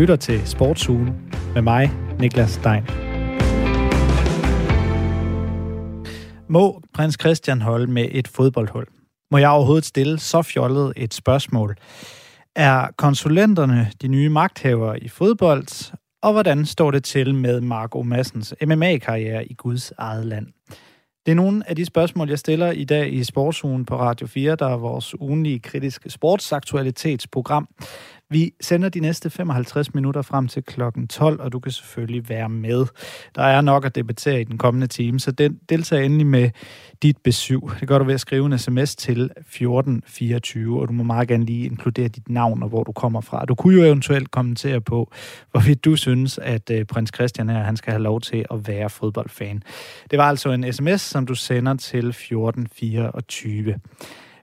lytter til Sportsugen med mig, Niklas Stein. Må prins Christian holde med et fodboldhold? Må jeg overhovedet stille så fjollet et spørgsmål? Er konsulenterne de nye magthavere i fodbold? Og hvordan står det til med Marco Massens MMA-karriere i Guds eget land? Det er nogle af de spørgsmål, jeg stiller i dag i Sportsugen på Radio 4, der er vores ugenlige kritiske sportsaktualitetsprogram. Vi sender de næste 55 minutter frem til klokken 12, og du kan selvfølgelig være med. Der er nok at debattere i den kommende time, så den, deltag endelig med dit besøg. Det gør du ved at skrive en sms til 1424, og du må meget gerne lige inkludere dit navn og hvor du kommer fra. Du kunne jo eventuelt kommentere på, hvorvidt du synes, at øh, prins Christian her, han skal have lov til at være fodboldfan. Det var altså en sms, som du sender til 1424.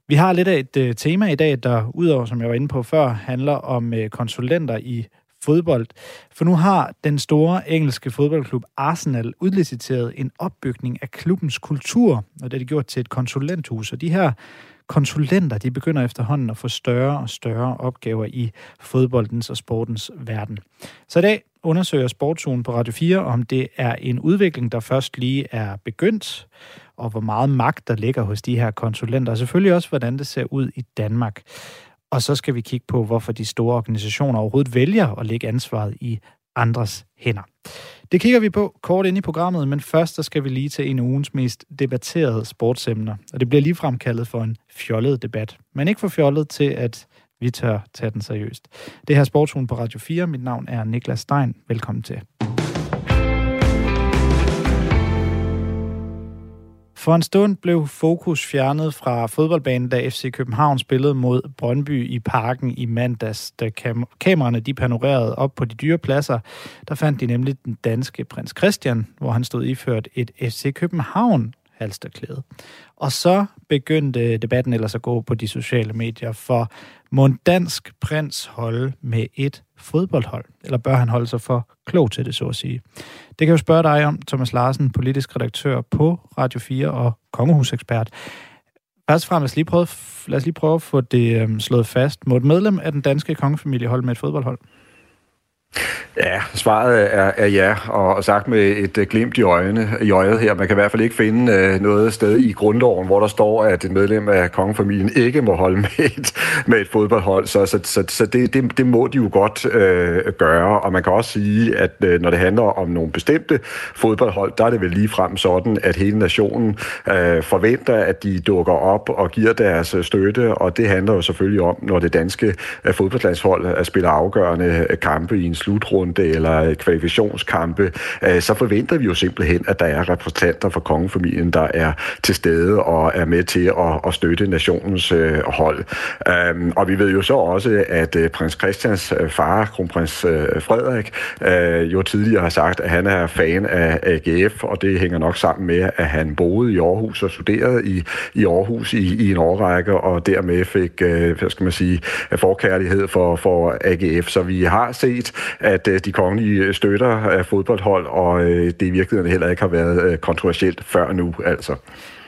Vi har lidt af et uh, tema i dag, der udover, som jeg var inde på før, handler om uh, konsulenter i fodbold. For nu har den store engelske fodboldklub Arsenal udliciteret en opbygning af klubbens kultur, og det er det gjort til et konsulenthus. Og de her konsulenter, de begynder efterhånden at få større og større opgaver i fodboldens og sportens verden. Så i dag undersøger Sportsugen på Radio 4, om det er en udvikling, der først lige er begyndt, og hvor meget magt der ligger hos de her konsulenter, og selvfølgelig også, hvordan det ser ud i Danmark. Og så skal vi kigge på, hvorfor de store organisationer overhovedet vælger at lægge ansvaret i andres hænder. Det kigger vi på kort ind i programmet, men først så skal vi lige til en af ugens mest debatterede sportsemner. Og det bliver lige fremkaldet for en fjollet debat. Men ikke for fjollet til, at vi tør tage den seriøst. Det her er på Radio 4. Mit navn er Niklas Stein. Velkommen til. For en stund blev fokus fjernet fra fodboldbanen, da FC København spillede mod Brøndby i parken i mandags. Da kam- kameraerne de panorerede op på de dyre pladser, der fandt de nemlig den danske prins Christian, hvor han stod iført et FC København halsterklæde. Og så begyndte debatten ellers at gå på de sociale medier, for må en dansk prins holde med et fodboldhold? Eller bør han holde sig for klog til det, så at sige? Det kan jeg jo spørge dig om, Thomas Larsen, politisk redaktør på Radio 4 og kongehusekspert. Først og fremmest lige prøve, lad os lige prøve at få det øhm, slået fast. Må et medlem af den danske kongefamilie holde med et fodboldhold? Ja, svaret er, er ja, og sagt med et øh, glimt i, øjne, i øjet her. Man kan i hvert fald ikke finde øh, noget sted i grundloven, hvor der står, at et medlem af kongefamilien ikke må holde med et, med et fodboldhold. Så, så, så, så det, det, det må de jo godt øh, gøre, og man kan også sige, at øh, når det handler om nogle bestemte fodboldhold, der er det vel lige frem sådan, at hele nationen øh, forventer, at de dukker op og giver deres støtte, og det handler jo selvfølgelig om, når det danske fodboldlandshold spiller afgørende kampe i en slutrunde eller kvalifikationskampe, øh, så forventer vi jo simpelthen, at der er repræsentanter for kongefamilien, der er til stede og er med til at, at støtte nationens øh, hold. Øhm, og vi ved jo så også, at øh, prins Christians øh, far, kronprins øh, Frederik, øh, jo tidligere har sagt, at han er fan af AGF, og det hænger nok sammen med, at han boede i Aarhus og studerede i, i Aarhus i, i en årrække, og dermed fik, hvad skal man sige, forkærlighed for, for AGF. Så vi har set, at øh, de kongelige øh, støtter af fodboldhold, og øh, det i virkeligheden heller ikke har været øh, kontroversielt før nu, altså.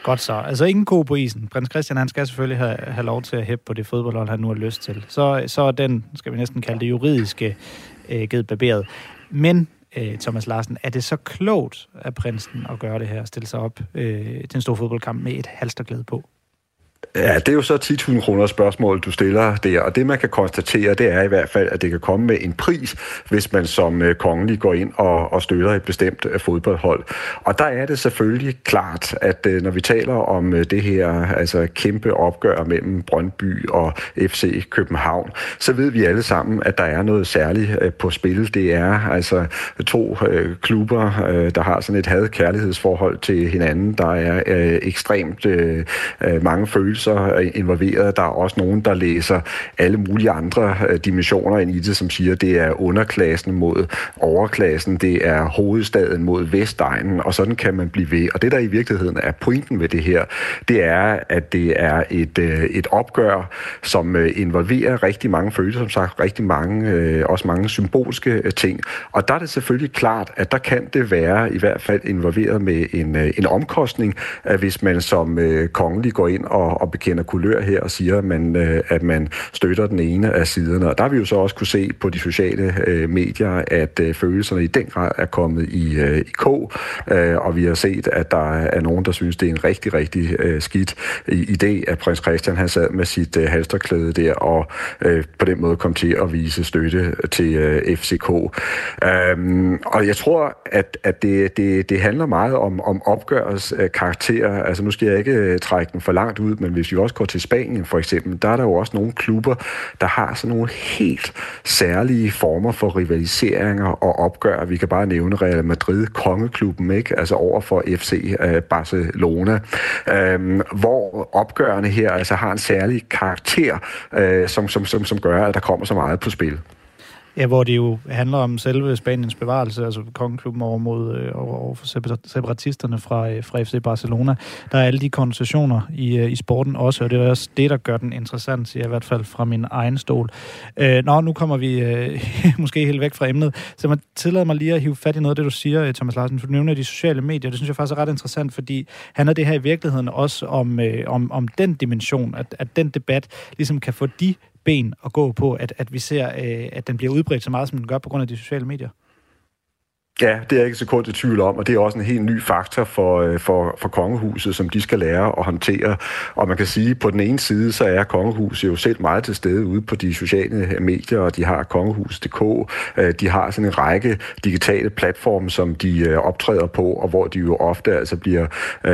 Godt så. Altså ingen ko på isen. Prins Christian, han skal selvfølgelig have, have lov til at hæppe på det fodboldhold, han nu har lyst til. Så, så er den, skal vi næsten kalde det juridiske, øh, givet barberet. Men øh, Thomas Larsen, er det så klogt af prinsen at gøre det her, stille sig op øh, til en stor fodboldkamp med et halsterklæde på? Ja, det er jo så 10.000 kroner spørgsmål, du stiller der, og det man kan konstatere, det er i hvert fald, at det kan komme med en pris, hvis man som øh, kongelig går ind og, og støtter et bestemt øh, fodboldhold. Og der er det selvfølgelig klart, at øh, når vi taler om det her altså kæmpe opgør mellem Brøndby og FC København, så ved vi alle sammen, at der er noget særligt på spil. Det er altså to klubber, der har sådan et had-kærlighedsforhold til hinanden. Der er ekstremt mange følelser følelser involveret. Der er også nogen, der læser alle mulige andre øh, dimensioner ind i det, som siger, det er underklassen mod overklassen, det er hovedstaden mod Vestegnen, og sådan kan man blive ved. Og det, der i virkeligheden er pointen ved det her, det er, at det er et, øh, et opgør, som øh, involverer rigtig mange følelser, som sagt, rigtig mange, også mange symbolske ting. Og der er det selvfølgelig klart, at der kan det være i hvert fald involveret med en, en omkostning, hvis man som kongelig går ind og, og bekender kulør her og siger, at man, øh, at man støtter den ene af siderne. Og der har vi jo så også kunne se på de sociale øh, medier, at øh, følelserne i den grad er kommet i, øh, i kog, øh, og vi har set, at der er nogen, der synes, det er en rigtig, rigtig øh, skidt idé, at prins Christian han sad med sit øh, halsterklæde der og øh, på den måde kom til at vise støtte til øh, FCK. Øhm, og jeg tror, at, at det, det, det handler meget om, om opgørets øh, karakter. Altså nu skal jeg ikke øh, trække den for langt ud, men hvis vi også går til Spanien for eksempel, der er der jo også nogle klubber, der har sådan nogle helt særlige former for rivaliseringer og opgør. Vi kan bare nævne Real Madrid, kongeklubben, ikke? altså over for FC øh, Barcelona, øh, hvor opgørende her altså har en særlig karakter, øh, som, som, som, som gør, at der kommer så meget på spil. Ja, hvor det jo handler om selve Spaniens bevarelse, altså kongeklubben over, mod, øh, over for separatisterne fra, øh, fra FC Barcelona. Der er alle de konversationer i, øh, i sporten også, og det er også det, der gør den interessant, siger jeg i hvert fald fra min egen stol. Øh, nå, nu kommer vi øh, måske helt væk fra emnet, så man tillader mig lige at hive fat i noget af det, du siger, øh, Thomas Larsen, for du nævner de sociale medier. Det synes jeg faktisk er ret interessant, fordi handler det her i virkeligheden også om, øh, om, om den dimension, at, at den debat ligesom kan få de ben at gå på, at, at vi ser, øh, at den bliver udbredt så meget, som den gør på grund af de sociale medier? Ja, det er jeg ikke kort i tvivl om, og det er også en helt ny faktor for, øh, for, for kongehuset, som de skal lære at håndtere. Og man kan sige, at på den ene side, så er kongehuset jo selv meget til stede ude på de sociale medier, og de har kongehus.dk, øh, de har sådan en række digitale platforme, som de øh, optræder på, og hvor de jo ofte altså bliver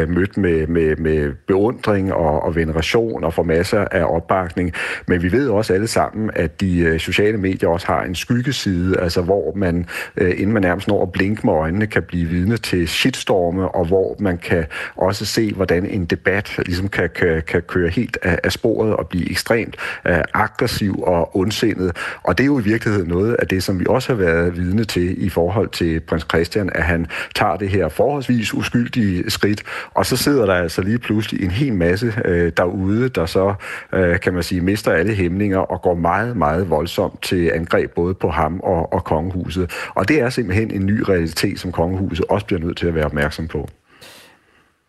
mødt med, med, med beundring og, og veneration og får masser af opbakning. Men vi ved også alle sammen, at de sociale medier også har en skyggeside, altså hvor man, inden man nærmest når blink med øjnene kan blive vidne til shitstorme, og hvor man kan også se, hvordan en debat ligesom kan, kan, kan køre helt af, af sporet og blive ekstremt uh, aggressiv og ondsindet. Og det er jo i virkeligheden noget af det, som vi også har været vidne til i forhold til prins Christian, at han tager det her forholdsvis uskyldige skridt, og så sidder der altså lige pludselig en hel masse uh, derude, der så, uh, kan man sige, mister alle hæmninger og går meget, meget voldsomt til angreb både på ham og, og kongehuset. Og det er simpelthen en ny realitet, som kongehuset også bliver nødt til at være opmærksom på.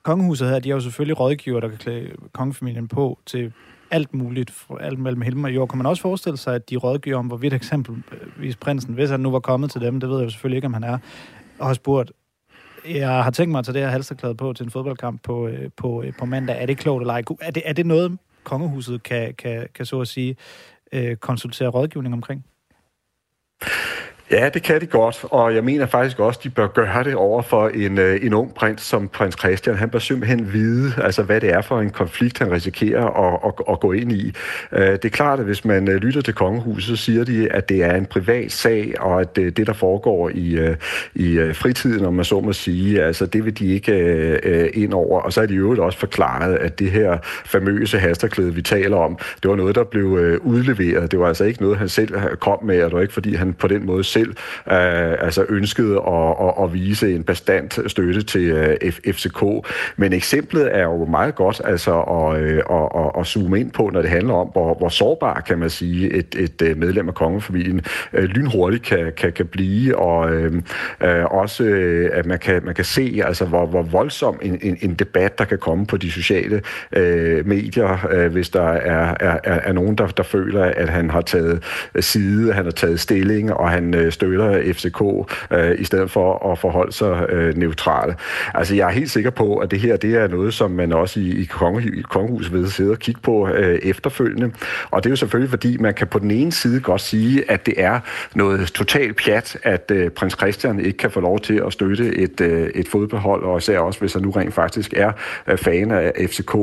Kongehuset her, de har jo selvfølgelig rådgiver, der kan klæde kongefamilien på til alt muligt, alt mellem himmel og jord. Kan man også forestille sig, at de rådgiver om, hvorvidt eksempelvis prinsen, hvis han nu var kommet til dem, det ved jeg jo selvfølgelig ikke, om han er, og har spurgt, jeg har tænkt mig at tage det her halsterklæde på til en fodboldkamp på, øh, på, øh, på mandag. Er det klogt eller ej? Er det, er det noget, kongehuset kan, kan, kan så at sige øh, konsultere rådgivning omkring? Ja, det kan de godt, og jeg mener faktisk også, at de bør gøre det over for en, øh, en ung prins som prins Christian. Han bør simpelthen vide, altså, hvad det er for en konflikt, han risikerer at, at, at gå ind i. Øh, det er klart, at hvis man øh, lytter til kongehuset, så siger de, at det er en privat sag, og at det, der foregår i, i fritiden, om man så må sige, altså, det vil de ikke ind over. Og så er de jo også forklaret, at det her famøse hasterklæde, vi taler om, det var noget, der blev udleveret. Det var altså ikke noget, han selv kom med, og det var ikke, fordi han på den måde selv øh, altså ønskede at, at, at vise en bestand støtte til øh, FCK. Men eksemplet er jo meget godt altså at, øh, at, at, at zoome ind på, når det handler om, hvor, hvor sårbar, kan man sige, et, et øh, medlem af kongefamilien øh, lynhurtigt kan, kan, kan blive, og øh, øh, også øh, at man kan, man kan se, altså, hvor, hvor voldsom en, en, en debat, der kan komme på de sociale øh, medier, øh, hvis der er, er, er nogen, der, der føler, at han har taget øh, side, han har taget stilling, og han øh, Øh, støtter FCK, øh, i stedet for at forholde sig øh, neutrale. Altså, jeg er helt sikker på, at det her det er noget, som man også i, i, konge, i kongehuset vil sidde og kigge på øh, efterfølgende. Og det er jo selvfølgelig, fordi man kan på den ene side godt sige, at det er noget totalt pjat, at øh, prins Christian ikke kan få lov til at støtte et, øh, et fodboldhold, og især også, hvis han nu rent faktisk er øh, fan af FCK.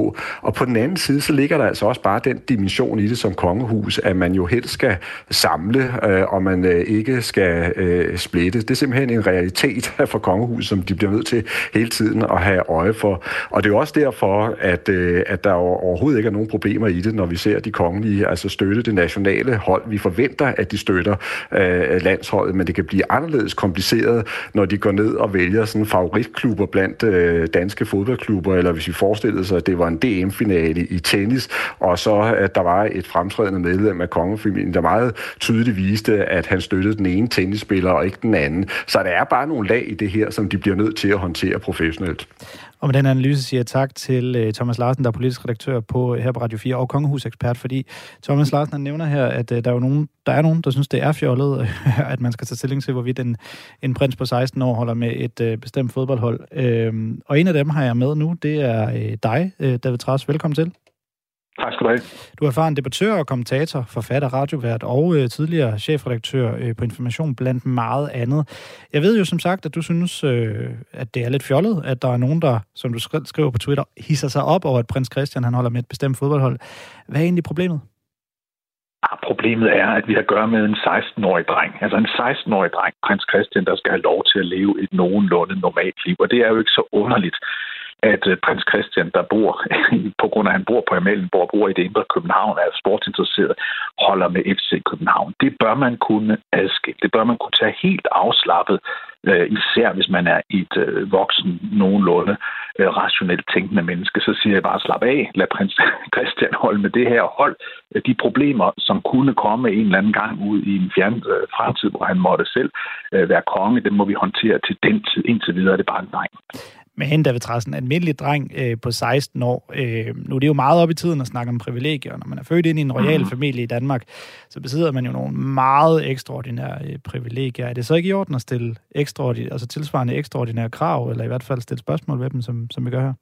Og på den anden side, så ligger der altså også bare den dimension i det som kongehus, at man jo helst skal samle, øh, og man øh, ikke skal øh, splitte. Det er simpelthen en realitet for kongehuset, som de bliver nødt til hele tiden at have øje for. Og det er også derfor, at, øh, at der overhovedet ikke er nogen problemer i det, når vi ser de kongelige altså støtte det nationale hold. Vi forventer, at de støtter øh, landsholdet, men det kan blive anderledes kompliceret, når de går ned og vælger sådan favoritklubber blandt øh, danske fodboldklubber, eller hvis vi forestillede sig, at det var en DM-finale i tennis, og så at der var et fremtrædende medlem af kongefamilien, der meget tydeligt viste, at han støttede den ene tennisspiller og ikke den anden. Så der er bare nogle lag i det her, som de bliver nødt til at håndtere professionelt. Og med den analyse siger jeg tak til øh, Thomas Larsen, der er politisk redaktør på, øh, her på Radio 4 og kongehusekspert, fordi Thomas Larsen han nævner her, at øh, der, er jo nogen, der er nogen, der synes, det er fjollet, at man skal tage stilling til, hvorvidt en, en prins på 16 år holder med et øh, bestemt fodboldhold. Uh, og en af dem har jeg med nu, det er øh, dig, øh, David Tras. Velkommen til. Tak skal du have. Du er erfaren debattør og kommentator, forfatter, radiovært og øh, tidligere chefredaktør øh, på Information, blandt meget andet. Jeg ved jo som sagt, at du synes, øh, at det er lidt fjollet, at der er nogen, der, som du skriver på Twitter, hisser sig op over, at prins Christian han holder med et bestemt fodboldhold. Hvad er egentlig problemet? Ah, problemet er, at vi har at gøre med en 16-årig dreng. Altså en 16-årig dreng, prins Christian, der skal have lov til at leve et nogenlunde normalt liv. Og det er jo ikke så underligt, at øh, prins Christian, der bor, på grund af at han bor på Amalienborg, bor i det indre København, er sportsinteresseret, holder med FC København. Det bør man kunne adskille. Det bør man kunne tage helt afslappet, øh, især hvis man er et øh, voksen, nogenlunde rationelt tænkende menneske. Så siger jeg bare, slap af, lad prins Christian holde med det her hold. De problemer, som kunne komme en eller anden gang ud i en fjern fremtid, hvor han måtte selv være konge, dem må vi håndtere til den tid. Indtil videre er det bare en dreng. Men David Trassen, en almindelig dreng øh, på 16 år, øh, nu er det jo meget op i tiden at snakke om privilegier. Når man er født ind i en royal mm. familie i Danmark, så besidder man jo nogle meget ekstraordinære øh, privilegier. Er det så ikke i orden at stille ekstraordinære, altså tilsvarende ekstraordinære krav, eller i hvert fald stille spørgsmål ved dem, som, som vi gør her?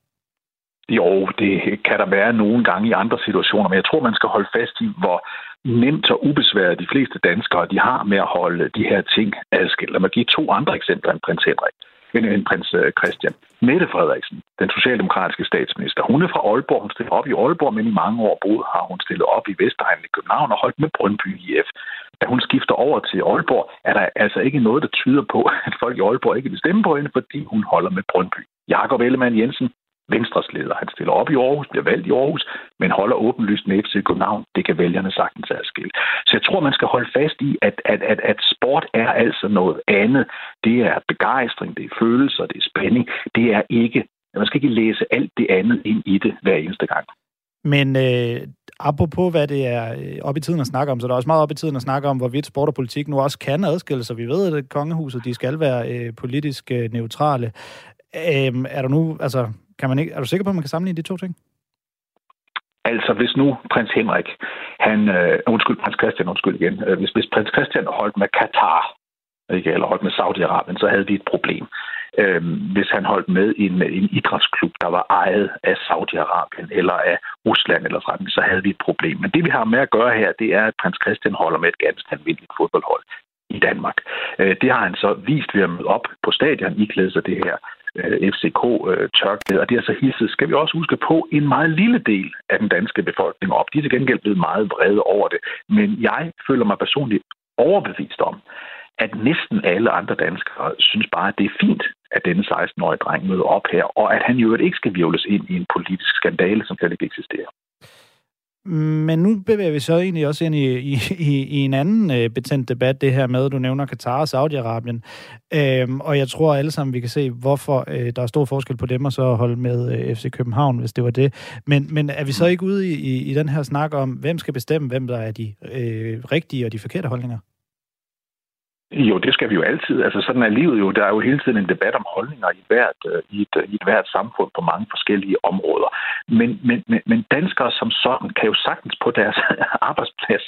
Jo, det kan der være nogle gange i andre situationer, men jeg tror, man skal holde fast i, hvor nemt og ubesværet de fleste danskere de har med at holde de her ting adskilt. Lad mig give to andre eksempler end prins Henrik end prins øh, Christian. Mette Frederiksen, den socialdemokratiske statsminister, hun er fra Aalborg. Hun stillede op i Aalborg, men i mange år boet har hun stillet op i Vestegnen i København og holdt med Brøndby IF. Da hun skifter over til Aalborg, er der altså ikke noget, der tyder på, at folk i Aalborg ikke vil stemme på hende, fordi hun holder med Brøndby. Jakob Ellemann Jensen, Venstres leder. Han stiller op i Aarhus, bliver valgt i Aarhus, men holder åbenlyst med FC København. Det kan vælgerne sagtens adskille. Så jeg tror, man skal holde fast i, at, at, at, at sport er altså noget andet. Det er begejstring, det er følelser, det er spænding. Det er ikke, man skal ikke læse alt det andet ind i det hver eneste gang. Men øh, apropos hvad det er øh, op i tiden at snakke om, så der er også meget op i tiden at snakke om, hvorvidt sport og politik nu også kan adskille sig. Vi ved, at kongehuset de skal være øh, politisk øh, neutrale. Øh, er der nu, altså, kan man ikke, er du sikker på, at man kan sammenligne de to ting? Altså, hvis nu prins Henrik, han, øh, undskyld, prins Christian, undskyld igen, øh, hvis, hvis prins Christian holdt med Katar, ikke, eller holdt med Saudi-Arabien, så havde vi et problem. Øh, hvis han holdt med i en, en idrætsklub, der var ejet af Saudi-Arabien eller af Rusland eller sådan, så havde vi et problem. Men det, vi har med at gøre her, det er, at prins Christian holder med et ganske almindeligt fodboldhold i Danmark. Øh, det har han så vist ved at møde op på stadion i sig det her FCK øh, øh tørklæde, og det er så hisset, skal vi også huske på, en meget lille del af den danske befolkning op. De er til gengæld blevet meget vrede over det. Men jeg føler mig personligt overbevist om, at næsten alle andre danskere synes bare, at det er fint, at denne 16-årige dreng møder op her, og at han jo ikke skal virvles ind i en politisk skandale, som slet ikke eksisterer. Men nu bevæger vi så egentlig også ind i, i, i en anden øh, betændt debat, det her med, du nævner Katar og Saudi-Arabien. Øhm, og jeg tror alle sammen, vi kan se, hvorfor øh, der er stor forskel på dem og så holde med øh, FC København, hvis det var det. Men, men er vi så ikke ude i, i, i den her snak om, hvem skal bestemme, hvem der er de øh, rigtige og de forkerte holdninger? Jo, det skal vi jo altid. Altså sådan er livet jo. Der er jo hele tiden en debat om holdninger i, hvert, øh, i, et, øh, i et hvert samfund på mange forskellige områder. Men, men, men, men danskere som sådan kan jo sagtens på deres arbejdsplads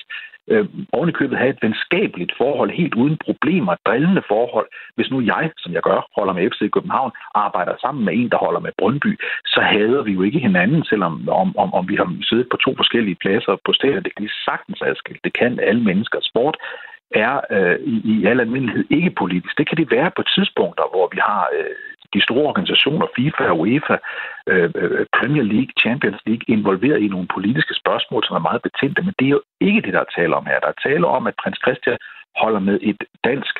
øh, ovenikøbet have et venskabeligt forhold helt uden problemer, drillende forhold. Hvis nu jeg, som jeg gør, holder med FC København, arbejder sammen med en, der holder med Brøndby, så hader vi jo ikke hinanden, selvom om, om, om vi har siddet på to forskellige pladser på stedet. Det kan sagtens adskille. Det kan alle mennesker. Sport er øh, i, i al almindelighed ikke politisk. Det kan det være på tidspunkter, hvor vi har øh, de store organisationer, FIFA UEFA, øh, øh, Premier League, Champions League, involveret i nogle politiske spørgsmål, som er meget betændte. Men det er jo ikke det, der er tale om her. Der er tale om, at prins Christian holder med et dansk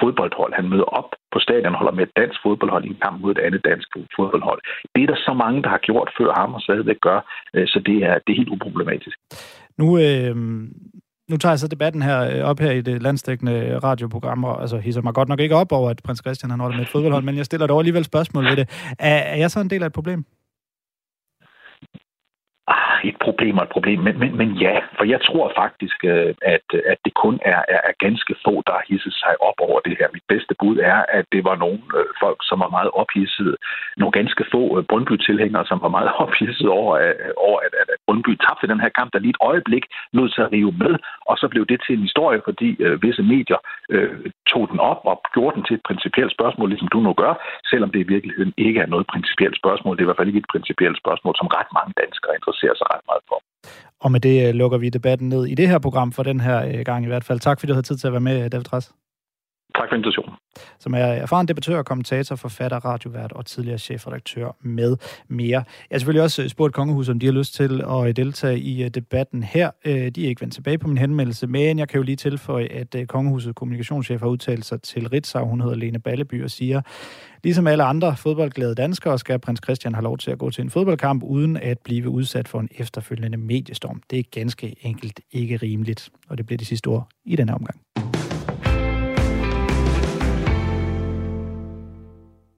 fodboldhold. Han møder op på stadion holder med et dansk fodboldhold i en kamp mod et andet dansk fodboldhold. Det er der så mange, der har gjort før ham og stadigvæk gør, øh, så det er, det er helt uproblematisk. Nu, øh, nu tager jeg så debatten her øh, op her i det landstækkende radioprogram, og altså hisser mig godt nok ikke op over, at prins Christian han holder med et fodboldhold, men jeg stiller dog alligevel spørgsmål ved det. Er, er jeg så en del af et problem? Et problem og et problem. Men, men, men ja, for jeg tror faktisk, øh, at, at det kun er, er, er ganske få, der har hisset sig op over det her. Mit bedste bud er, at det var nogle øh, folk, som var meget ophidset. Nogle ganske få øh, Brøndby-tilhængere, som var meget ophidset over, over at, at, at Brøndby tabte den her kamp, der lige et øjeblik lod sig rive med. Og så blev det til en historie, fordi øh, visse medier øh, tog den op og gjorde den til et principielt spørgsmål, ligesom du nu gør, selvom det i virkeligheden ikke er noget principielt spørgsmål. Det er i hvert fald ikke et principielt spørgsmål, som ret mange danskere interesserer sig ret meget for. Og med det øh, lukker vi debatten ned i det her program for den her øh, gang i hvert fald. Tak fordi du havde tid til at være med, øh, David Træs. Tak for invitationen. Som er erfaren debattør, kommentator, forfatter, radiovært og tidligere chefredaktør med mere. Jeg har selvfølgelig også spurgt Kongehus, om de har lyst til at øh, deltage i øh, debatten her. Øh, de er ikke vendt tilbage på min henvendelse, men jeg kan jo lige tilføje, at øh, Kongehuset kommunikationschef har udtalt sig til Ritzau. Hun hedder Lene Balleby og siger, ligesom alle andre fodboldglade danskere, skal prins Christian have lov til at gå til en fodboldkamp, uden at blive udsat for en efterfølgende mediestorm. Det er ganske enkelt ikke rimeligt, og det bliver de sidste ord i denne omgang.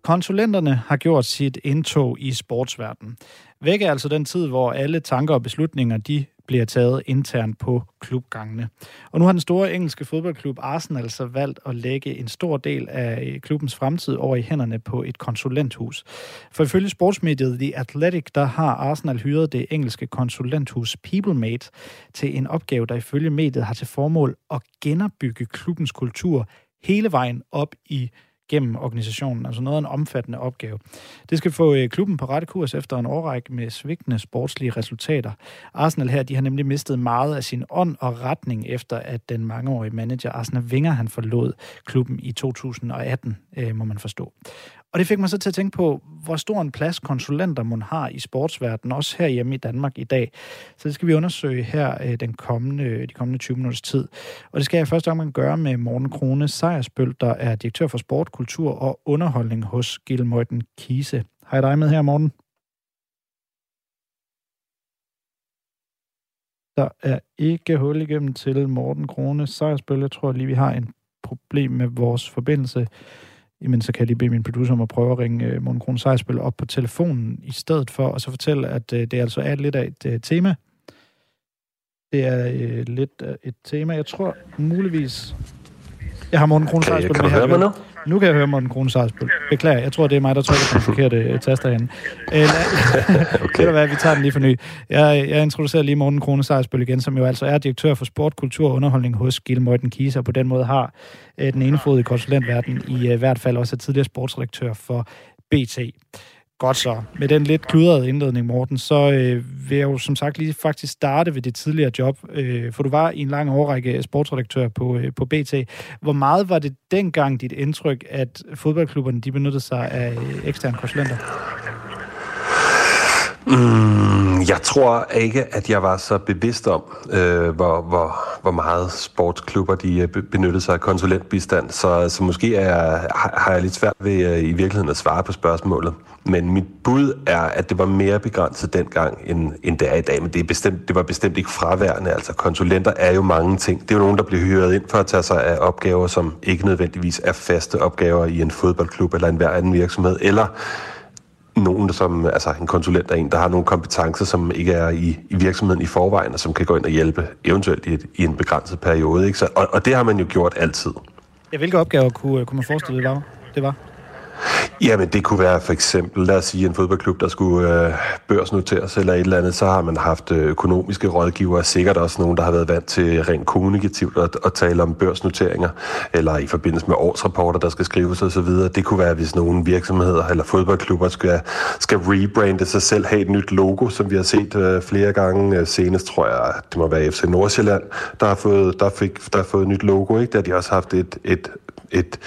Konsulenterne har gjort sit indtog i sportsverdenen. Væk er altså den tid, hvor alle tanker og beslutninger de bliver taget internt på klubgangene. Og nu har den store engelske fodboldklub Arsenal så valgt at lægge en stor del af øh, klubbens fremtid over i hænderne på et konsulenthus. For ifølge sportsmediet The Athletic, der har Arsenal hyret det engelske konsulenthus PeopleMate til en opgave, der ifølge mediet har til formål at genopbygge klubbens kultur hele vejen op i gennem organisationen, altså noget af en omfattende opgave. Det skal få øh, klubben på rette kurs efter en årrække med svigtende sportslige resultater. Arsenal her, de har nemlig mistet meget af sin ånd og retning efter, at den mangeårige manager Arsenal Wenger, han forlod klubben i 2018, øh, må man forstå. Og det fik mig så til at tænke på, hvor stor en plads konsulenter man har i sportsverdenen, også herhjemme i Danmark i dag. Så det skal vi undersøge her øh, den kommende, de kommende 20 minutters tid. Og det skal jeg først omgang gøre med Morten Krone Sejersbøl, der er direktør for sport, kultur og underholdning hos Gilmøjten Kise. Hej dig med her, Morten. Der er ikke hul igennem til Morten Krone Sejersbøl. Jeg tror lige, vi har en problem med vores forbindelse. Jamen, så kan jeg lige bede min producer om at prøve at ringe uh, Morten Krohn Sejsbøl op på telefonen i stedet for, og så fortælle, at uh, det altså er lidt af et uh, tema. Det er uh, lidt af et tema. Jeg tror muligvis... Jeg har Morten Krohn Sejsbøl med her. Kan du høre mig nu? Nu kan jeg høre Morten Krone Sarsbøl. Beklager, jeg tror, det er mig, der trykker på den forkerte øh, taster herinde. Øh, okay. det hvad, vi tager den lige for ny. Jeg, jeg introducerer lige Morten Krone Sarsbøl igen, som jo altså er direktør for sport, kultur og underholdning hos Gilde Morten og på den måde har øh, den ene fod i konsulentverden i øh, hvert fald også er tidligere sportsredaktør for BT. Godt så. Med den lidt kludrede indledning, Morten, så øh, vil jeg jo som sagt lige faktisk starte ved det tidligere job, øh, for du var i en lang årrække sportsredaktør på, øh, på BT. Hvor meget var det dengang dit indtryk, at fodboldklubberne de benyttede sig af øh, eksterne konsulenter? Mm, jeg tror ikke, at jeg var så bevidst om, øh, hvor, hvor, hvor meget sportsklubber de øh, benyttede sig af konsulentbistand, så, så måske er, har jeg lidt svært ved øh, i virkeligheden at svare på spørgsmålet. Men mit bud er, at det var mere begrænset dengang, end, end det er i dag. Men det, er bestemt, det var bestemt ikke fraværende. Altså konsulenter er jo mange ting. Det er jo nogen, der bliver hyret ind for at tage sig af opgaver, som ikke nødvendigvis er faste opgaver i en fodboldklub eller en hver anden virksomhed. Eller nogen, som, altså en konsulent er en, der har nogle kompetencer, som ikke er i, i virksomheden i forvejen, og som kan gå ind og hjælpe eventuelt i, et, i en begrænset periode. Ikke? Så, og, og det har man jo gjort altid. Ja, hvilke opgaver kunne, øh, kunne man forestille, det var? Det var? Jamen, det kunne være for eksempel, lad os sige, en fodboldklub, der skulle øh, børsnoteres eller et eller andet, så har man haft øh, økonomiske rådgivere, sikkert også nogen, der har været vant til rent kommunikativt at, at tale om børsnoteringer, eller i forbindelse med årsrapporter, der skal skrives osv. Det kunne være, hvis nogle virksomheder eller fodboldklubber skal, skal rebrande sig selv, have et nyt logo, som vi har set øh, flere gange. Øh, senest tror jeg, det må være FC Nordsjælland, der har fået, der fik, der har fået et nyt logo, ikke? der har de også haft et, et et,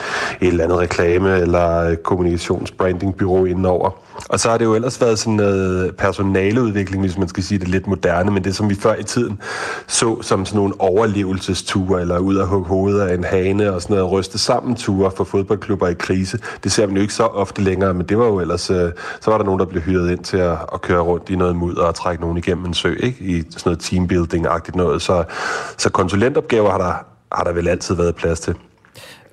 et eller andet reklame- eller kommunikationsbrandingbyrå indover. Og så har det jo ellers været sådan noget personaleudvikling, hvis man skal sige det lidt moderne, men det som vi før i tiden så som sådan nogle overlevelsesture, eller ud af hugge hovedet af en hane og sådan noget ryste sammen ture for fodboldklubber i krise. Det ser man jo ikke så ofte længere, men det var jo ellers, øh, så var der nogen, der blev hyret ind til at, at køre rundt i noget mudder og trække nogen igennem en sø, ikke? i sådan noget teambuilding-agtigt noget. Så, så konsulentopgaver har der, har der vel altid været plads til.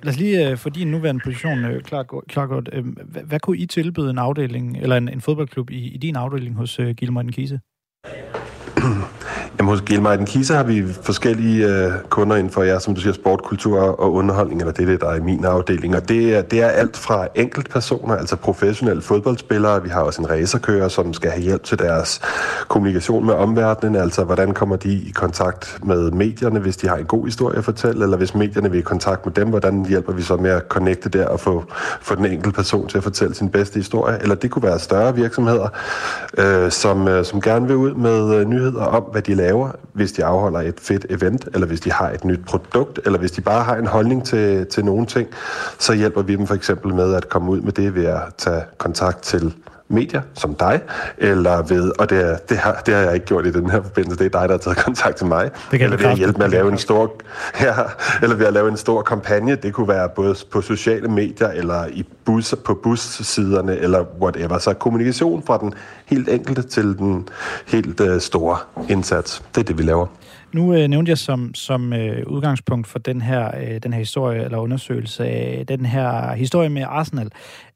Lad os lige øh, få din nuværende position øh, klar, klar godt. Uh, øhm, hvad, hvad kunne I tilbyde en afdeling, eller en, en fodboldklub i, i din afdeling hos øh, Gilmar Kise? Jamen hos Gilmartin Kisa har vi forskellige øh, kunder inden for jer, som du siger, sport, kultur og underholdning, eller det er det, der er i min afdeling. Og det er, det er alt fra enkeltpersoner, altså professionelle fodboldspillere. Vi har også en racerkører, som skal have hjælp til deres kommunikation med omverdenen, altså hvordan kommer de i kontakt med medierne, hvis de har en god historie at fortælle, eller hvis medierne vil i kontakt med dem, hvordan hjælper vi så med at connecte der og få, få den enkelte person til at fortælle sin bedste historie. Eller det kunne være større virksomheder, øh, som, øh, som gerne vil ud med øh, nyheder om, hvad de laver, hvis de afholder et fedt event, eller hvis de har et nyt produkt, eller hvis de bare har en holdning til, til nogle ting, så hjælper vi dem for eksempel med at komme ud med det ved at tage kontakt til medier som dig, eller ved, og det, er, det, har, det har jeg ikke gjort i den her forbindelse, det er dig, der har taget kontakt til mig, det kan eller ved at hjælpe med at lave en stor, ja, eller ved at lave en stor kampagne, det kunne være både på sociale medier, eller i bus, på bussiderne, eller whatever, så kommunikation fra den helt enkelte til den helt uh, store indsats, det er det, vi laver. Nu øh, nævnte jeg som, som øh, udgangspunkt for den her, øh, den her historie, eller undersøgelse af den her historie med Arsenal.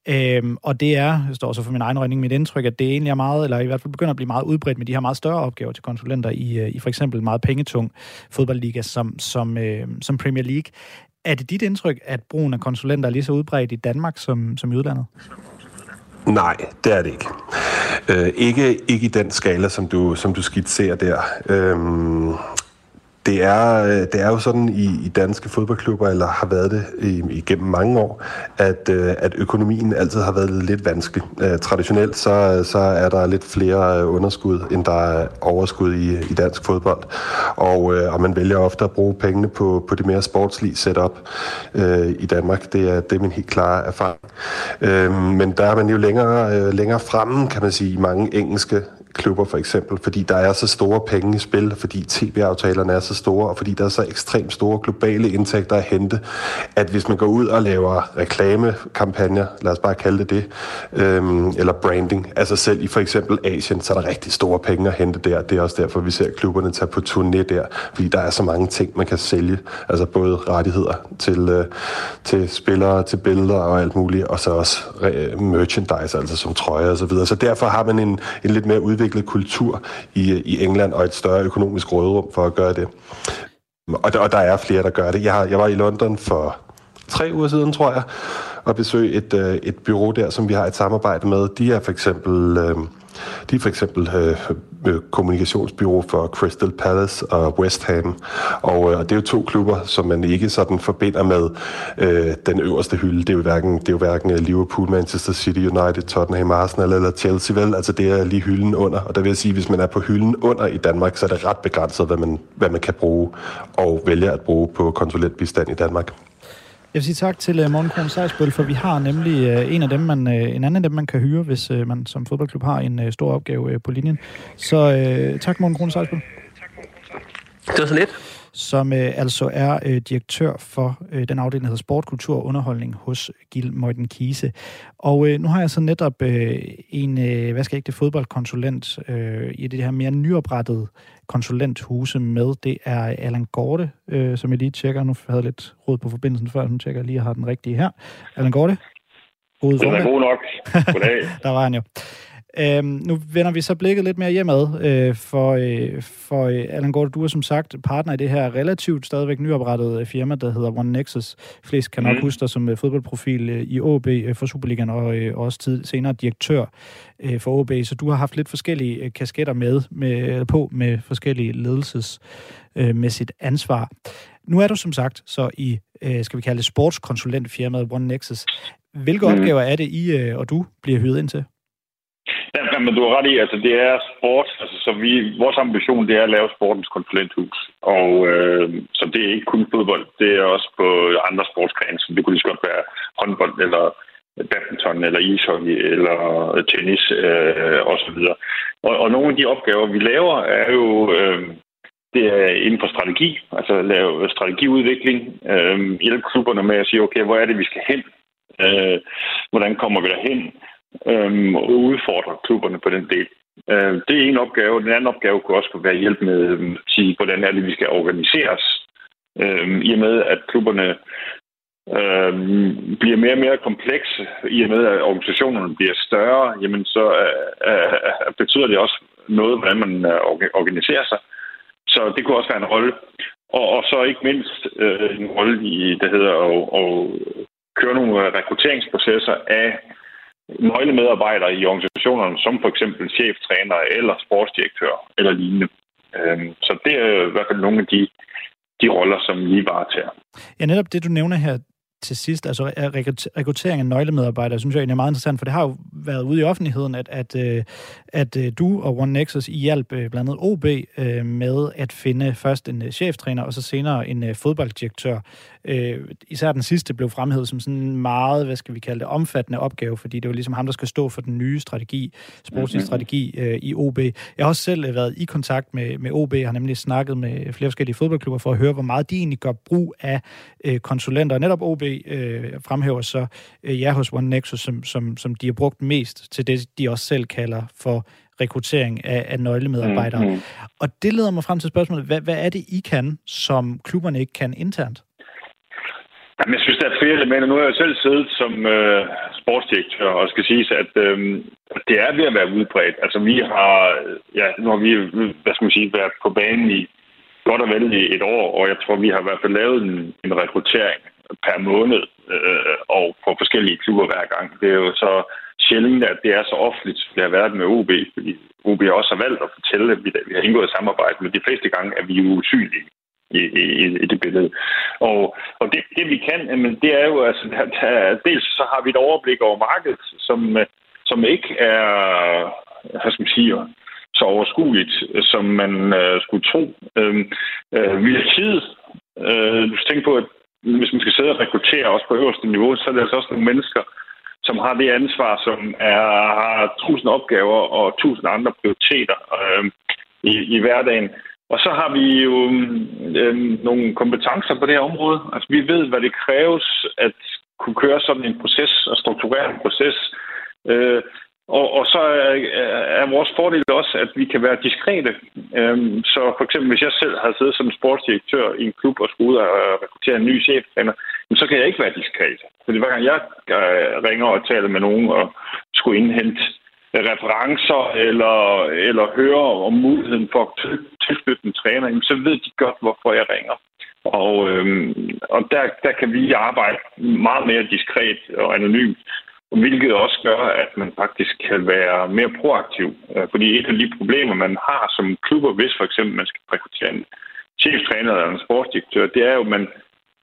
Øhm, og det er, jeg står så for min egen regning, mit indtryk, at det egentlig er meget, eller i hvert fald begynder at blive meget udbredt med de her meget større opgaver til konsulenter i, øh, i for eksempel meget pengetung fodboldliga som, som, øh, som Premier League. Er det dit indtryk, at brugen af konsulenter er lige så udbredt i Danmark som, som i udlandet? Nej, det er det ikke. Øh, ikke, ikke i den skala, som du, som du skitserer der. Øhm, det er, øh, det er jo sådan i, i danske fodboldklubber, eller har været det i, igennem mange år, at, øh, at økonomien altid har været lidt vanskelig. Øh, traditionelt så, så er der lidt flere underskud, end der er overskud i, i dansk fodbold. Og, og man vælger ofte at bruge pengene på, på det mere sportslige setup øh, i Danmark. Det er, det er min helt klare erfaring. Øh, men der er man jo længere, længere fremme, kan man sige, i mange engelske klubber for eksempel, fordi der er så store penge i spil, fordi tv-aftalerne er så store, og fordi der er så ekstremt store globale indtægter at hente, at hvis man går ud og laver reklamekampagner, lad os bare kalde det det, øhm, eller branding, altså selv i for eksempel Asien, så er der rigtig store penge at hente der. Det er også derfor, vi ser klubberne tage på turné der, fordi der er så mange ting, man kan sælge, altså både rettigheder til, øh, til spillere, til billeder og alt muligt, og så også øh, merchandise, altså som trøjer og så videre. Så derfor har man en, en lidt mere udviklet udviklet kultur i, i England og et større økonomisk rådrum for at gøre det. Og der, og der er flere, der gør det. Jeg, har, jeg var i London for tre uger siden, tror jeg, og besøgte et, øh, et bureau der, som vi har et samarbejde med. De er for eksempel... Øh, de er for eksempel øh, øh, kommunikationsbyrå for Crystal Palace og West Ham. Og, øh, og det er jo to klubber, som man ikke sådan forbinder med øh, den øverste hylde. Det er jo hverken, det er jo hverken øh, Liverpool, Manchester City United, Tottenham, Arsenal eller Chelsea, vel? Altså det er lige hylden under. Og der vil jeg sige, hvis man er på hylden under i Danmark, så er det ret begrænset, hvad man, hvad man kan bruge og vælge at bruge på konsulentbistand i Danmark. Jeg vil sige tak til øh, uh, Morten Kron Sejsbøl, for vi har nemlig uh, en af dem, man, uh, en anden af dem, man kan hyre, hvis uh, man som fodboldklub har en uh, stor opgave uh, på linjen. Så uh, tak, Morten Kron Sejsbøl. Det var så lidt. Som uh, altså er uh, direktør for uh, den afdeling, der hedder Sport, Kultur og Underholdning hos Gil Møjten Kise. Og uh, nu har jeg så netop uh, en, uh, hvad skal jeg ikke, det fodboldkonsulent uh, i det her mere nyoprettede konsulenthuse med. Det er Allan Gorte, øh, som jeg lige tjekker. Nu havde jeg lidt råd på forbindelsen før, nu tjekker jeg lige, at jeg har den rigtige her. Allan Gorte. God Den er god nok. Goddag. Der var han jo. Øhm, nu vender vi så blikket lidt mere hjemad, øh, for, øh, for øh, Allan Gorte, du er som sagt partner i det her relativt stadigvæk nyoprettede firma, der hedder One Nexus. Flest kan nok mm. huske dig som øh, fodboldprofil øh, i OB øh, for Superligaen, og øh, også tid, senere direktør øh, for OB, så du har haft lidt forskellige øh, kasketter med, med på med forskellige ledelsesmæssigt øh, ansvar. Nu er du som sagt så i, øh, skal vi kalde det sportskonsulentfirmaet One Nexus. Hvilke mm. opgaver er det, I øh, og du bliver hyret ind til? Ja, men du har ret i, altså det er sport, altså så vi, vores ambition det er at lave sportens konsulenthus, og øh, så det er ikke kun fodbold, det er også på andre sportsgrene, så det kunne lige så godt være håndbold eller badminton eller ishockey eller tennis øh, osv. Og, og nogle af de opgaver, vi laver, er jo øh, det er inden for strategi, altså lave strategiudvikling, øh, hjælpe klubberne med at sige, okay, hvor er det, vi skal hen? Øh, hvordan kommer vi derhen? Øhm, og udfordre klubberne på den del. Øh, det er en opgave. Den anden opgave kunne også være hjælp med at øhm, sige, hvordan er det, vi skal organiseres. Øh, I og med, at klubberne øh, bliver mere og mere komplekse, i og med, at organisationerne bliver større, jamen så øh, øh, betyder det også noget, hvordan man øh, organiserer sig. Så det kunne også være en rolle. Og, og så ikke mindst øh, en rolle i, det hedder, at, at køre nogle rekrutteringsprocesser af nøglemedarbejdere i organisationerne, som for eksempel cheftræner eller sportsdirektør eller lignende. Øhm, så det er i hvert fald nogle af de, de roller, som lige varetager. Ja, netop det, du nævner her, til sidst, altså rekruttering af nøglemedarbejdere, synes jeg egentlig er meget interessant, for det har jo været ude i offentligheden, at, at, øh, at, øh, du og One Nexus i hjælp øh, blandt andet OB med at finde først en cheftræner, og så senere en fodbolddirektør. Især den sidste blev fremhævet som sådan en meget, hvad skal vi kalde det, omfattende opgave, fordi det jo ligesom ham, der skal stå for den nye strategi, sportslige mm-hmm. strategi i OB. Jeg har også selv været i kontakt med, med OB, har nemlig snakket med flere forskellige fodboldklubber for at høre, hvor meget de egentlig gør brug af konsulenter. Netop OB øh, fremhæver så øh, jer hos One Nexus, som, som, som de har brugt mest til det, de også selv kalder for rekruttering af, af nøglemedarbejdere. Mm-hmm. Og det leder mig frem til spørgsmålet, hvad, hvad er det, I kan, som klubberne ikke kan internt? Jamen, jeg synes, der er flere elementer. Nu har jeg selv siddet som øh, sportsdirektør, og skal sige, at øh, det er ved at være udbredt. Altså, vi har, ja, nu har vi, hvad skal man sige, været på banen i godt og vel i et år, og jeg tror, vi har i hvert fald lavet en, en rekruttering per måned øh, og på forskellige klubber hver gang. Det er jo så sjældent, at det er så offentligt, som det har været med OB, fordi OB også har valgt at fortælle, at vi har indgået samarbejde, men de fleste gange er vi jo usynlige i, i, i det billede. Og, og det, det vi kan, men det er jo, altså, der, dels så har vi et overblik over markedet, som, som ikke er, hvad skal man sige, så overskueligt, som man øh, skulle tro. Øh, øh, vi har tid. Øh, du skal tænke på, at hvis man skal sidde og rekruttere også på øverste niveau, så er det altså også nogle mennesker, som har det ansvar, som er, har tusind opgaver og tusind andre prioriteter øh, i, i hverdagen. Og så har vi jo øh, nogle kompetencer på det her område. Altså, vi ved, hvad det kræves at kunne køre sådan en proces og strukturere en proces. Øh, og, og så er, er vores fordel også, at vi kan være diskrete. Øhm, så for eksempel, hvis jeg selv har siddet som sportsdirektør i en klub og skulle ud og rekruttere en ny cheftræner, så kan jeg ikke være diskret. Fordi hver gang jeg øh, ringer og taler med nogen og skulle indhente referencer eller, eller høre om muligheden for at tilknytte en træner, så ved de godt, hvorfor jeg ringer. Og, øhm, og der, der kan vi arbejde meget mere diskret og anonymt Hvilket også gør, at man faktisk kan være mere proaktiv. Øh, fordi et af de problemer, man har som klubber, hvis for eksempel man skal rekruttere en cheftræner eller en sportsdirektør, det er jo, at man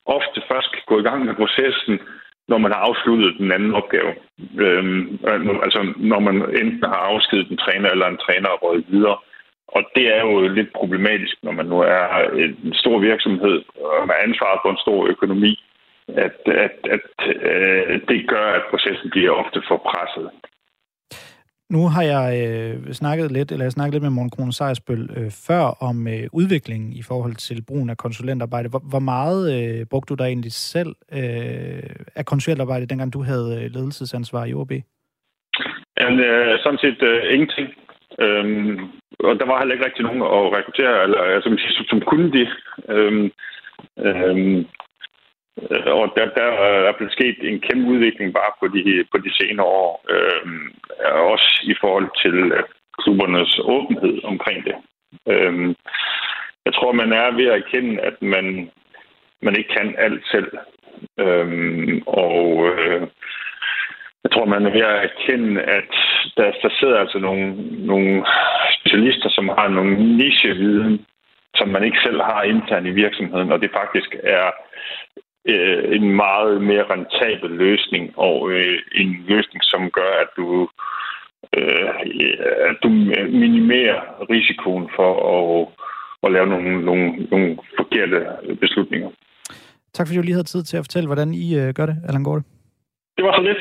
ofte først kan gå i gang med processen, når man har afsluttet den anden opgave. Øhm, altså når man enten har afskedet en træner eller en træner og røget videre. Og det er jo lidt problematisk, når man nu er en stor virksomhed med ansvar for en stor økonomi at, at, at øh, det gør, at processen bliver ofte for presset. Nu har jeg øh, snakket lidt, eller jeg snakket lidt med Morten Krone Sejersbøl øh, før om øh, udviklingen i forhold til brugen af konsulentarbejde. Hvor, hvor meget øh, brugte du der egentlig selv øh, af konsulentarbejde, dengang du havde øh, ledelsesansvar i OB? Jamen, øh, sådan set øh, ingenting. Øhm, og der var heller ikke rigtig nogen at rekruttere, eller altså, som, som kunne det. Øhm, øhm, Øh, og der, der er blevet sket en kæmpe udvikling bare på de, på de senere år. Øhm, øh, også i forhold til øh, klubbernes åbenhed omkring det. Øh, jeg tror, man er ved at erkende, at man, man ikke kan alt selv. Øh, og øh, jeg tror, man er ved at erkende, at der, der sidder altså nogle, nogle specialister, som har nogle nicheviden, som man ikke selv har internt i virksomheden, og det faktisk er øh, en meget mere rentabel løsning, og øh, en løsning, som gør, at du, øh, at du minimerer risikoen for at, at lave nogle, nogle, nogle forkerte beslutninger. Tak fordi du lige havde tid til at fortælle, hvordan I øh, gør det, Allan Gård. Det var så lidt.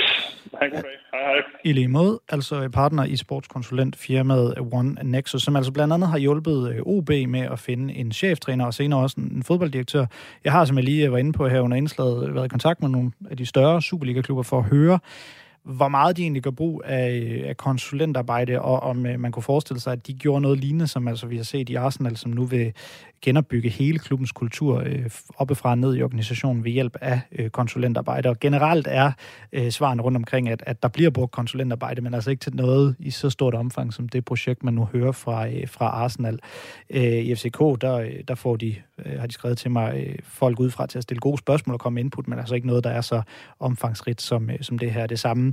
Hej, hej. hej. I lige måde, altså øh, partner i sportskonsulentfirmaet One Nexus, som altså blandt andet har hjulpet øh, OB med at finde en cheftræner og senere også en fodbolddirektør. Jeg har, som jeg lige øh, var inde på her under indslaget, været i kontakt med nogle af de større Superliga-klubber for at høre, hvor meget de egentlig gør brug af, af konsulentarbejde, og om øh, man kunne forestille sig, at de gjorde noget lignende, som altså vi har set i Arsenal, som nu vil genopbygge hele klubbens kultur øh, oppefra og ned i organisationen ved hjælp af øh, konsulentarbejde. Og generelt er øh, svarene rundt omkring, at, at der bliver brugt konsulentarbejde, men altså ikke til noget i så stort omfang som det projekt, man nu hører fra, øh, fra Arsenal. Øh, I FCK, der, øh, der får de, øh, har de skrevet til mig, øh, folk udefra til at stille gode spørgsmål og komme input, men altså ikke noget, der er så omfangsrigt som, øh, som det her. Det samme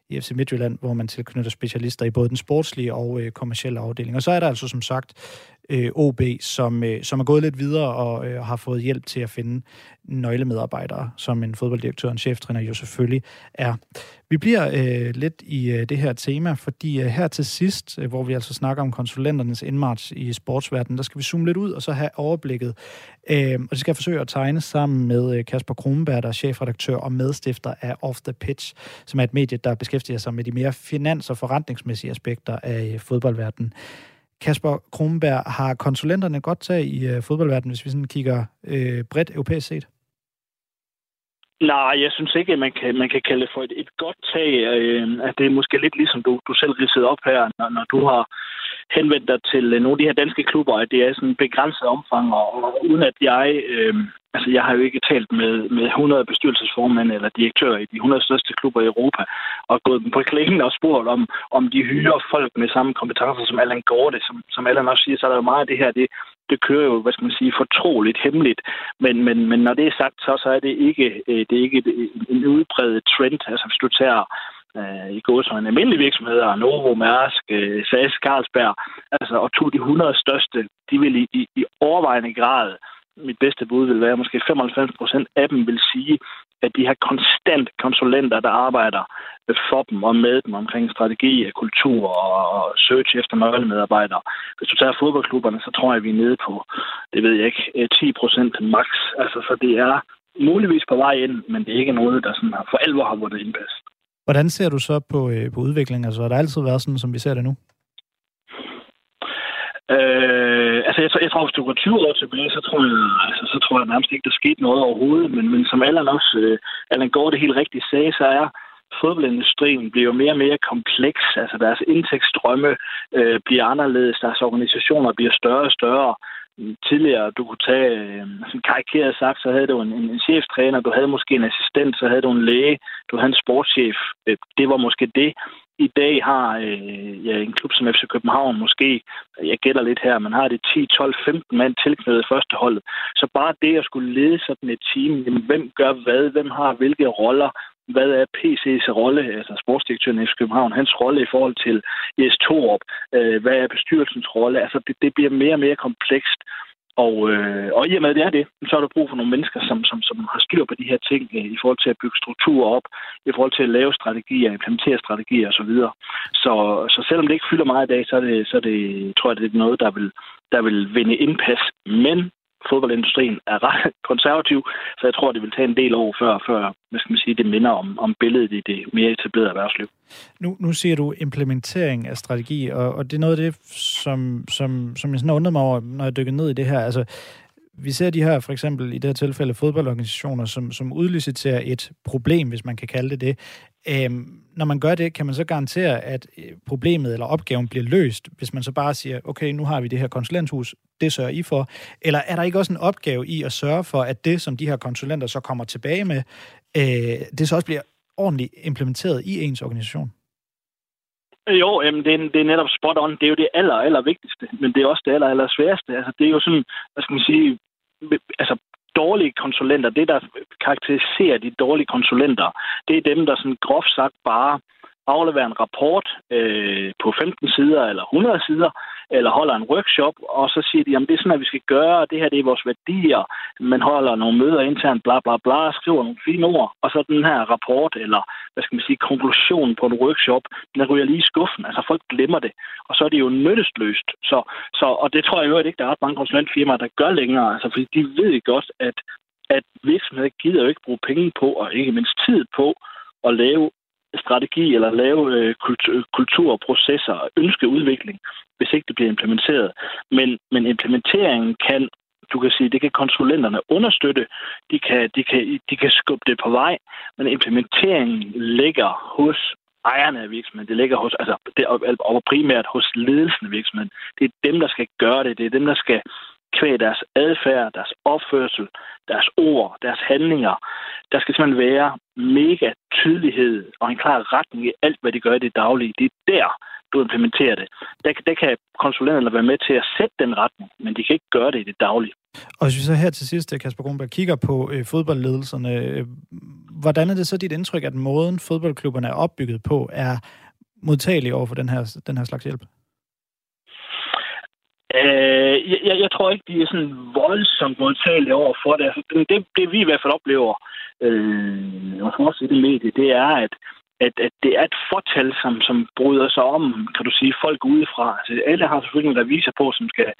i FC Midtjylland, hvor man tilknytter specialister i både den sportslige og øh, kommercielle afdeling. Og så er der altså som sagt øh, OB, som, øh, som er gået lidt videre og øh, har fået hjælp til at finde nøglemedarbejdere, som en fodbolddirektør og en cheftræner jo selvfølgelig er. Vi bliver øh, lidt i øh, det her tema, fordi øh, her til sidst, øh, hvor vi altså snakker om konsulenternes indmarch i sportsverdenen, der skal vi zoome lidt ud og så have overblikket. Øh, og det skal jeg forsøge at tegne sammen med øh, Kasper Kronberg, der er chefredaktør og medstifter af Off the Pitch, som er et medie, der beskæftiger sig med de mere finans- og forretningsmæssige aspekter af øh, fodboldverdenen. Kasper Kronberg, har konsulenterne godt tag i øh, fodboldverdenen, hvis vi sådan kigger øh, bredt europæisk set? Nej, jeg synes ikke, at man kan, man kan kalde det for et, et godt tag. Øh, at det er måske lidt ligesom du, du selv ridsede op her, når, når du har henvendt dig til nogle af de her danske klubber, at det er sådan en begrænset omfang, og, og uden at jeg øh, Altså, jeg har jo ikke talt med, med 100 bestyrelsesformænd eller direktører i de 100 største klubber i Europa, og gået dem på klingen og spurgt om, om de hyrer folk med samme kompetencer som Allan Gorte. Som, som Allan også siger, så er der jo meget af det her, det, det kører jo, hvad skal man sige, fortroligt, hemmeligt. Men, men, men når det er sagt, så, så er det ikke, øh, det er ikke en udbredet trend. Altså, hvis du tager øh, i går som en almindelig virksomheder, Novo, Mærsk, øh, SAS, Carlsberg, altså, og to de 100 største, de vil i, i, i overvejende grad mit bedste bud vil være, at måske 95 procent af dem vil sige, at de har konstant konsulenter, der arbejder for dem og med dem omkring strategi, kultur og search efter nøglemedarbejdere. Hvis du tager fodboldklubberne, så tror jeg, vi er nede på, det ved jeg ikke, øh, 10 procent max. Altså, så det er muligvis på vej ind, men det er ikke noget, der sådan for alvor har vundet indpas. Hvordan ser du så på, øh, på udviklingen? Altså, har der altid været sådan, som vi ser det nu? Øh, altså, jeg, jeg tror, hvis du går 20 år tilbage, så tror jeg, altså, så tror jeg nærmest ikke, der skete noget overhovedet. Men, men som Allan også, øh, Allan går det helt rigtigt sagde, så er fodboldindustrien bliver mere og mere kompleks. Altså, deres indtægtsstrømme øh, bliver anderledes. Deres organisationer bliver større og større tidligere, du kunne tage, øh, sådan karikeret sagt, så havde du en, en, en cheftræner, du havde måske en assistent, så havde du en læge, du havde en sportschef. Øh, det var måske det. I dag har øh, ja, en klub som FC København måske, jeg gætter lidt her, man har det 10, 12, 15 mand tilknyttet første hold. Så bare det at skulle lede sådan et team, jamen, hvem gør hvad, hvem har hvilke roller, hvad er PC's rolle, altså sportsdirektøren i København, hans rolle i forhold til Jes Torup, øh, hvad er bestyrelsens rolle, altså det, det bliver mere og mere komplekst, og, øh, og i og med, at det er det, så er der brug for nogle mennesker, som, som, som har styr på de her ting øh, i forhold til at bygge strukturer op, i forhold til at lave strategier, implementere strategier osv. Så, så, så selvom det ikke fylder meget i dag, så er det, så er det tror jeg, det er noget, der vil, der vil vinde indpas. Men fodboldindustrien er ret konservativ, så jeg tror, det vil tage en del år før, før hvad skal man sige, det minder om, om billedet i det mere etablerede erhvervsliv. Nu, nu siger du implementering af strategi, og, og det er noget af det, som, som, som jeg sådan undrede mig over, når jeg dykker ned i det her. Altså, vi ser de her, for eksempel i det her tilfælde, fodboldorganisationer, som, som udliciterer et problem, hvis man kan kalde det det. Øhm, når man gør det, kan man så garantere, at øh, problemet eller opgaven bliver løst, hvis man så bare siger, okay, nu har vi det her konsulenthus, det sørger I for. Eller er der ikke også en opgave i at sørge for, at det, som de her konsulenter så kommer tilbage med, øh, det så også bliver ordentligt implementeret i ens organisation? Jo, jamen, det, er, det er netop spot on. Det er jo det aller, aller vigtigste, men det er også det aller, aller sværeste. Altså, det er jo sådan, hvad skal man sige, altså dårlige konsulenter, det der karakteriserer de dårlige konsulenter, det er dem, der sådan groft sagt bare afleverer en rapport øh, på 15 sider eller 100 sider, eller holder en workshop, og så siger de, at det er sådan, at vi skal gøre, og det her det er vores værdier. Man holder nogle møder internt, bla bla bla, skriver nogle fine ord, og så den her rapport, eller hvad skal man sige, konklusion på en workshop, den ryger lige i skuffen. Altså folk glemmer det, og så er det jo nyttesløst. Så, så, og det tror jeg jo ikke, der er ret mange konsulentfirmaer, der gør længere, altså fordi de ved godt, at at virksomheder gider jo ikke bruge penge på, og ikke mindst tid på, at lave strategi eller lave øh, kultur, kulturprocesser og ønske udvikling, hvis ikke det bliver implementeret. Men, men implementeringen kan, du kan sige, det kan konsulenterne understøtte, de kan, de kan, de kan skubbe det på vej, men implementeringen ligger hos ejerne af virksomheden. Det ligger hos, altså, det, og primært hos ledelsen af virksomheden. Det er dem, der skal gøre det. Det er dem, der skal kvæg deres adfærd, deres opførsel, deres ord, deres handlinger. Der skal simpelthen være mega tydelighed og en klar retning i alt, hvad de gør i det daglige. Det er der, du implementerer det. Der, der kan konsulenterne være med til at sætte den retning, men de kan ikke gøre det i det daglige. Og hvis vi så her til sidst, eh, Kasper Grunberg, kigger på øh, fodboldledelserne, øh, hvordan er det så dit indtryk, at måden fodboldklubberne er opbygget på, er modtagelig over for den her, den her slags hjælp? Øh, jeg, jeg tror ikke, de er sådan voldsomt modtagelige over for det. Altså, det. Det vi i hvert fald oplever, øh, og også i det medie, det er, at at, at det er et fortal, som, som bryder sig om, kan du sige, folk udefra. Altså, alle har selvfølgelig der viser på, som skal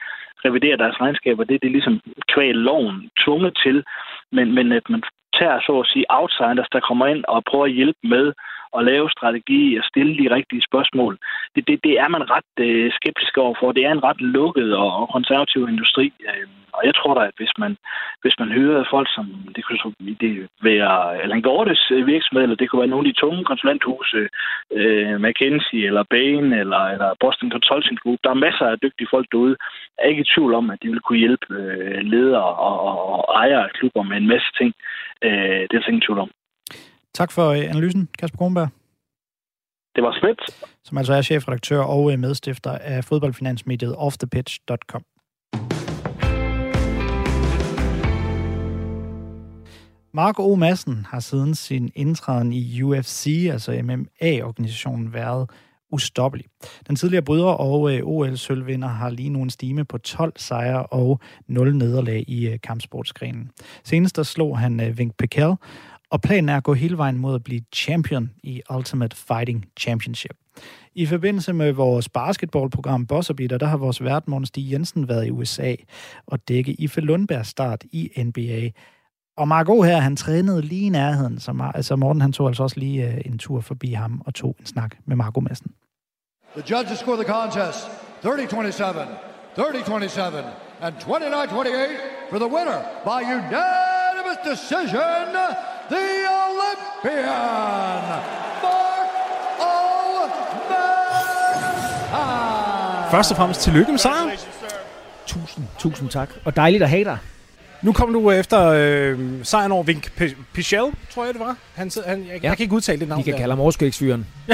revidere deres regnskaber. Det, det er ligesom kvæl loven tvunget til. Men, men at man tager så at sige outsiders, der kommer ind og prøver at hjælpe med at lave strategi og stille de rigtige spørgsmål. Det, det, det er man ret øh, skeptisk overfor. Det er en ret lukket og, og konservativ industri. Øh, og jeg tror da, at hvis man, hvis man hører folk som, det kunne det være Allan Gordes øh, virksomhed, eller det kunne være nogle af de tunge konsulenthuse, øh, McKinsey eller Bain eller, eller Boston Consulting Group, der er masser af dygtige folk derude. Jeg er ikke i tvivl om, at de vil kunne hjælpe øh, ledere og, og, og ejere af klubber med en masse ting. Øh, det er der ingen tvivl om. Tak for øh, analysen, Kasper Kronberg. Det var smidt. Som altså er chefredaktør og øh, medstifter af fodboldfinansmediet offthepitch.com. Mark O. Madsen har siden sin indtræden i UFC, altså MMA-organisationen, været ustoppelig. Den tidligere bryder og øh, OL-sølvvinder har lige nu en stime på 12 sejre og 0 nederlag i kampsportsgrenen. Senest der slog han Vink Pekel, og planen er at gå hele vejen mod at blive champion i Ultimate Fighting Championship. I forbindelse med vores basketballprogram Bosserbeater, der har vores vært Morten Stig Jensen været i USA og dække Ife Lundbergs start i NBA. Og Marco her, han trænede lige i nærheden, så altså Morten han tog altså også lige uh, en tur forbi ham og tog en snak med Marco Madsen. The judges score the contest 30-27, 30-27, and 29-28 for the winner by unanimous decision, the Olympian, Mark O'Madsen. Først og fremmest tillykke med sejren. Tusind, tusind tak. Og dejligt at have dig. Nu kom du efter øh, sejren over Vink Pichel, tror jeg det var. Han, han, jeg, ja. jeg kan ikke udtale det navn. Vi kan der. kalde ham overskægsfyren.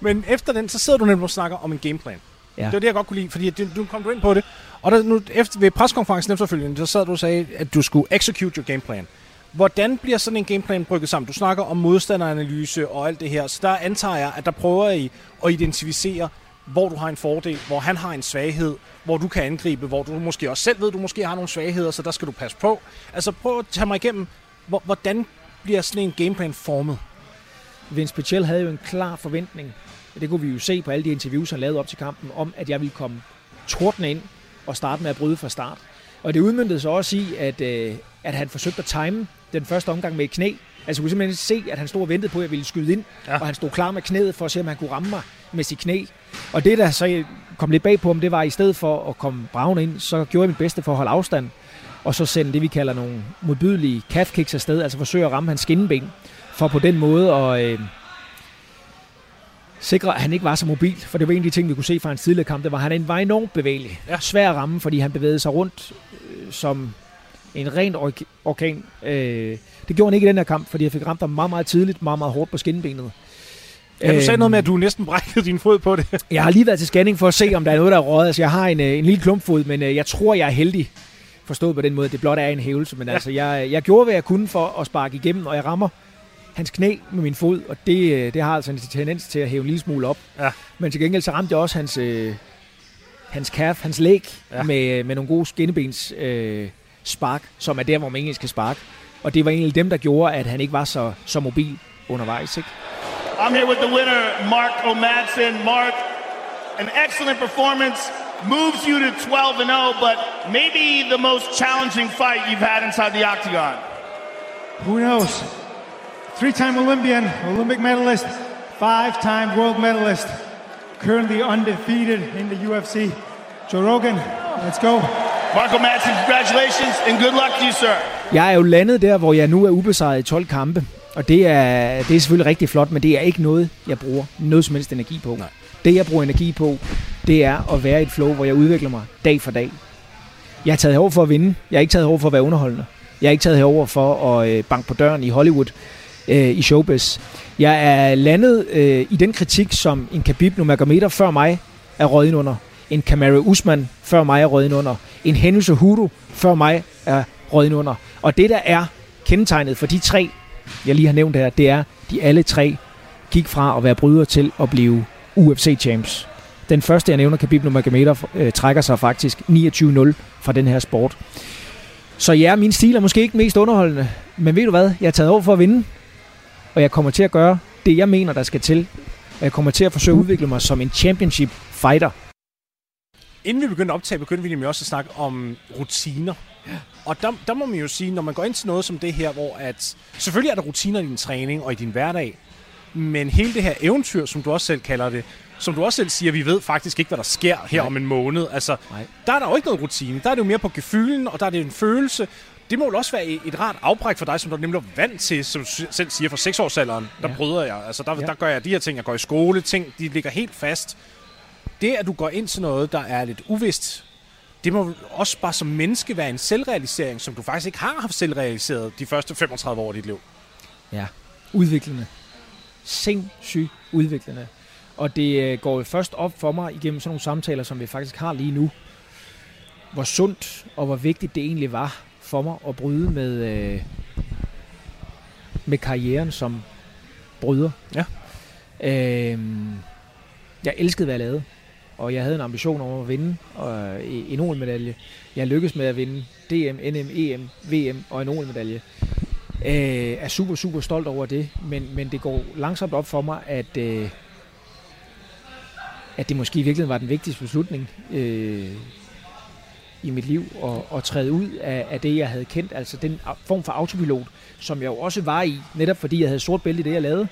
Men efter den, så sidder du nemlig og snakker om en gameplan. Ja. Det var det, jeg godt kunne lide, fordi du, du kom du ind på det. Og der, nu, efter, ved preskonferencen efterfølgende, så sad du og sagde, at du skulle execute your gameplan. Hvordan bliver sådan en gameplan brygget sammen? Du snakker om modstanderanalyse og alt det her, så der antager jeg, at der prøver I at identificere, hvor du har en fordel, hvor han har en svaghed, hvor du kan angribe, hvor du måske også selv ved, du måske har nogle svagheder, så der skal du passe på. Altså prøv at tage mig igennem, hvordan bliver sådan en gameplan formet? Vince Pichel havde jo en klar forventning, det kunne vi jo se på alle de interviews, han lavede op til kampen, om at jeg ville komme tordne ind og starte med at bryde fra start. Og det udmyndtede sig også i, at, øh, at han forsøgte at time den første omgang med et knæ. Altså, kunne simpelthen se, at han stod og ventede på, at jeg ville skyde ind, ja. og han stod klar med knæet for at se, om han kunne ramme mig med sit knæ. Og det, der så kom lidt bag på ham, det var, at i stedet for at komme braven ind, så gjorde jeg mit bedste for at holde afstand, og så sende det, vi kalder nogle modbydelige calf kicks afsted, altså forsøge at ramme hans skinneben, for på den måde at øh, sikre, at han ikke var så mobil, for det var en af de ting, vi kunne se fra hans tidligere kamp, det var, at han var enormt bevægelig. Ja. Svær at ramme, fordi han bevægede sig rundt øh, som en ren orkan. Øh, det gjorde han ikke i den her kamp, fordi jeg fik ramt ham meget, meget tidligt, meget, meget hårdt på skinnebenet. Ja, du sagde noget med, at du næsten brækkede din fod på det. jeg har lige været til scanning for at se, om der er noget, der er rådet. Altså, jeg har en, øh, en lille klumpfod, men øh, jeg tror, jeg er heldig forstået på den måde. Det blot er en hævelse, men ja. altså, jeg, jeg gjorde, hvad jeg kunne for at sparke igennem, og jeg rammer hans knæ med min fod, og det, øh, det har altså en tendens til at hæve en lille smule op. Ja. Men til gengæld så ramte jeg også hans, øh, hans calf, hans læg, ja. med, med nogle gode skinnebens øh, spark, som er der, hvor man egentlig skal sparke. Og det var egentlig dem, der gjorde, at han ikke var så, så mobil undervejs. Ikke? I'm here with the winner, Mark O'Madsen. Mark, an excellent performance moves you to 12 and 0, but maybe the most challenging fight you've had inside the octagon. Who knows? Three-time Olympian, Olympic medalist, five-time world medalist, currently undefeated in the UFC. Joe Rogan, let's go. Marco Madsen, congratulations and good luck to you, sir. Jeg er jo landet der, hvor jeg nu er ubesejret i 12 kampe. Og det er, det er selvfølgelig rigtig flot, men det er ikke noget, jeg bruger noget som helst energi på. Nej. Det, jeg bruger energi på, det er at være i et flow, hvor jeg udvikler mig dag for dag. Jeg har taget herover for at vinde. Jeg har ikke taget herover for at være underholdende. Jeg har ikke taget herover for at øh, banke på døren i Hollywood øh, i showbiz. Jeg er landet øh, i den kritik, som en Khabib Nurmagomedov før mig er røget ind under. En Kamaru Usman før mig er røget ind under. En Henry Cejudo før mig er røget ind under. Og det, der er kendetegnet for de tre, jeg lige har nævnt her, det er, de alle tre gik fra at være bryder til at blive UFC-champs. Den første, jeg nævner, Khabib Nurmagomedov, øh, trækker sig faktisk 29-0 fra den her sport. Så ja, min stil er måske ikke mest underholdende, men ved du hvad? Jeg er taget over for at vinde, og jeg kommer til at gøre det, jeg mener, der skal til. Og jeg kommer til at forsøge at udvikle mig som en championship fighter. Inden vi begyndte at optage, begyndte vi nemlig også at snakke om rutiner. Og der, der må man jo sige, når man går ind til noget som det her, hvor at selvfølgelig er der rutiner i din træning og i din hverdag, men hele det her eventyr, som du også selv kalder det, som du også selv siger, vi ved faktisk ikke, hvad der sker her Nej. om en måned. Altså, Nej. der er der jo ikke noget rutine. Der er det jo mere på gefylen, og der er det en følelse. Det må jo også være et, rart afbræk for dig, som du nemlig er vant til, som du selv siger, fra seksårsalderen. Der Ja. bryder jeg. Altså, der, Ja. der gør jeg de her ting. Jeg går i skole. Ting, de ligger helt fast. Det, at du går ind til noget, der er lidt uvist, det må også bare som menneske være en selvrealisering, som du faktisk ikke har haft selvrealiseret de første 35 år af dit liv. Ja, udviklende. Sindssygt udviklende. Og det øh, går jo først op for mig igennem sådan nogle samtaler, som vi faktisk har lige nu, hvor sundt og hvor vigtigt det egentlig var for mig at bryde med, øh, med karrieren som bryder. Ja. Øhm, jeg elskede, hvad jeg lavede, og jeg havde en ambition om at vinde og, øh, en OL-medalje. Jeg lykkedes med at vinde DM, NM, EM, VM og en OL-medalje øh, er super, super stolt over det, men, men det går langsomt op for mig, at, øh, at det måske i virkeligheden var den vigtigste beslutning øh, i mit liv, at, at træde ud af, af det, jeg havde kendt, altså den form for autopilot, som jeg jo også var i, netop fordi jeg havde sort bælte i det, jeg lavede,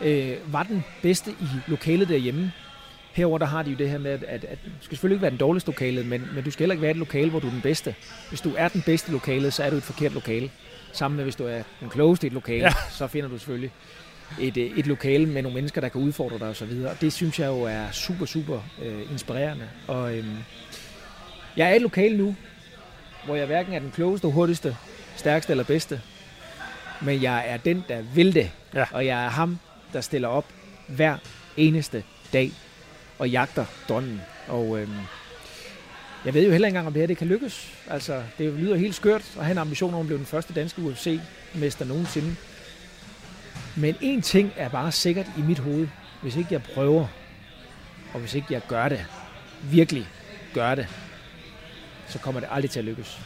øh, var den bedste i lokalet derhjemme. Herover der har de jo det her med, at, at, at du skal selvfølgelig ikke være den dårligste lokale, men, men du skal heller ikke være et lokale, hvor du er den bedste. Hvis du er den bedste i lokalet, så er du et forkert lokale. Sammen med, hvis du er den klogeste i et lokale, Ja. så finder du selvfølgelig et, øh, et lokale med nogle mennesker, der kan udfordre dig osv. Og det synes jeg jo er super, super øh, inspirerende. Og øhm, jeg er i et lokale nu, hvor jeg hverken er den klogeste, hurtigste, stærkeste eller bedste. Men jeg er den, der vil det. Ja. Og jeg er ham, der stiller op hver eneste dag og jagter drømmen. Og øhm, jeg ved jo heller ikke engang, om det her det kan lykkes. Altså, det lyder helt skørt at have en ambition om at blive den første danske UFC-mester nogensinde. Men en ting er bare sikkert i mit hoved. Hvis ikke jeg prøver, og hvis ikke jeg gør det, virkelig gør det, så kommer det aldrig til at lykkes.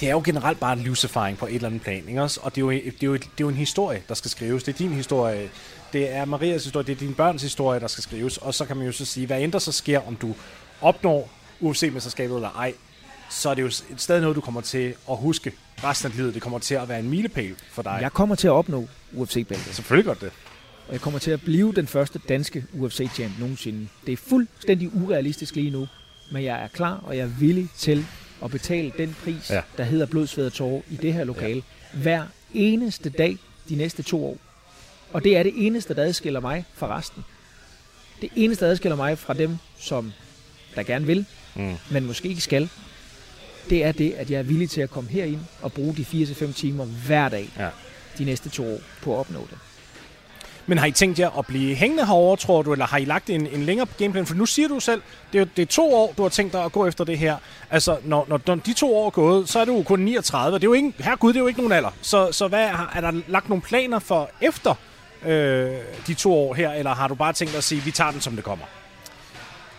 det er jo generelt bare en livserfaring på et eller andet plan, ikke også? Og det er, jo, det, er jo, det er jo en historie, der skal skrives. Det er din historie, det er Marias historie, det er dine børns historie, der skal skrives. Og så kan man jo så sige, hvad end der så sker, om du opnår UFC-mesterskabet eller ej, så er det jo stadig noget, du kommer til at huske resten af livet. Det kommer til at være en milepæl for dig. Jeg kommer til at opnå UFC-bæltet. Selvfølgelig godt det. Og jeg kommer til at blive den første danske UFC-champ nogensinde. Det er fuldstændig urealistisk lige nu, men jeg er klar, og jeg er villig til at betale den pris, Ja. der hedder blod, sved og tårer i det her lokale, ja. hver eneste dag de næste to år. Og det er det eneste, der adskiller mig fra resten. Det eneste, der adskiller mig fra dem, som der gerne vil, Mm. men måske ikke skal, det er det, at jeg er villig til at komme herind og bruge de 4-5 timer hver dag Ja. de næste to år på at opnå det. Men har I tænkt jer at blive hængende herovre, tror du, eller har I lagt en, en længere gameplan? For nu siger du selv, det er, jo- det er to år, du har tænkt dig at gå efter det her. Altså, når, når de to år er gået, så er du jo kun 39. Det er jo ikke, herregud, det er jo ikke nogen alder. Så, så hvad, er der lagt nogle planer for efter øh, de to år her, eller har du bare tænkt dig at sige, vi tager den, som det kommer?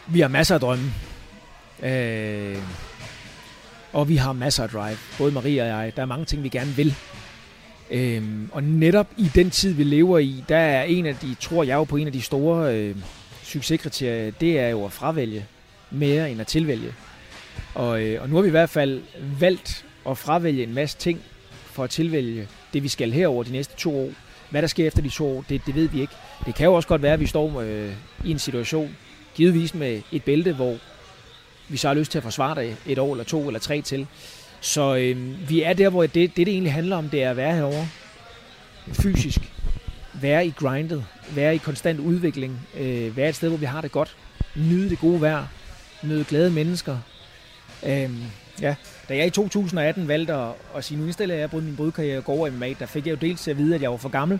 Vi har masser af drømme. Øh, og vi har masser af drive. Både Maria og jeg. Der er mange ting, vi gerne vil. Øhm, og netop i den tid, vi lever i, der er en af de, tror jeg jo på en af de store øh, succeskriterier, det er jo at fravælge mere end at tilvælge. Og, øh, og nu har vi i hvert fald valgt at fravælge en masse ting for at tilvælge det, vi skal herover de næste to år. Hvad der sker efter de to år, det, det ved vi ikke. Det kan jo også godt være, at vi står øh, i en situation, givetvis med et bælte, hvor vi så har lyst til at forsvare det et år eller to eller tre til. Så øh, vi er der, hvor det, det, det egentlig handler om, det er at være herovre. fysisk, være i grindet, være i konstant udvikling, øh, være et sted, hvor vi har det godt, nyde det gode vejr, møde glade mennesker. Øhm, ja, da jeg i 2018 valgte at, at sige, nu indstiller jeg både min brudkarriere og går over MMA, der fik jeg jo dels at vide, at jeg var for gammel.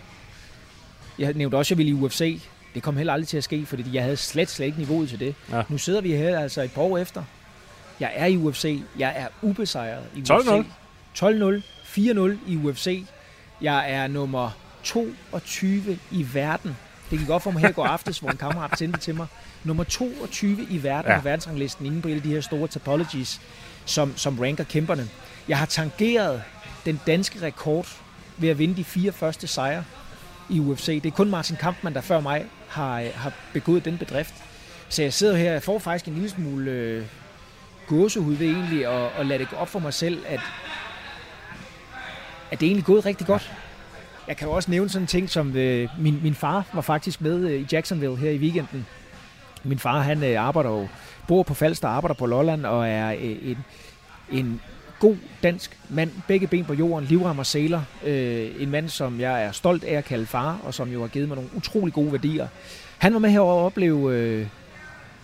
Jeg nævnte også, at jeg ville i UFC. Det kom heller aldrig til at ske, fordi jeg havde slet, slet ikke niveauet til det. Ja. Nu sidder vi her altså et par år efter. Jeg er i UFC. Jeg er ubesejret i 12-0. UFC. 12-0. 4-0 i UFC. Jeg er nummer 22 i verden. Det gik godt for mig her i går aftes, hvor en kammerat sendte til mig. Nummer 22 i verden ja. på verdensranglisten inden på de her store topologies, som, som ranker kæmperne. Jeg har tangeret den danske rekord ved at vinde de fire første sejre i UFC. Det er kun Martin Kampmann, der før mig har, har begået den bedrift. Så jeg sidder her og får faktisk en lille smule øh, gåsehud ved egentlig at, at lade det gå op for mig selv, at, at det er egentlig gået rigtig godt. Jeg kan jo også nævne sådan en ting som, øh, min, min far var faktisk med øh, i Jacksonville her i weekenden. Min far, han øh, arbejder jo, bor på Falster, arbejder på Lolland og er øh, en, en god dansk mand, begge ben på jorden, livrammer sæler. Øh, en mand, som jeg er stolt af at kalde far, og som jo har givet mig nogle utrolig gode værdier. Han var med her og opleve øh,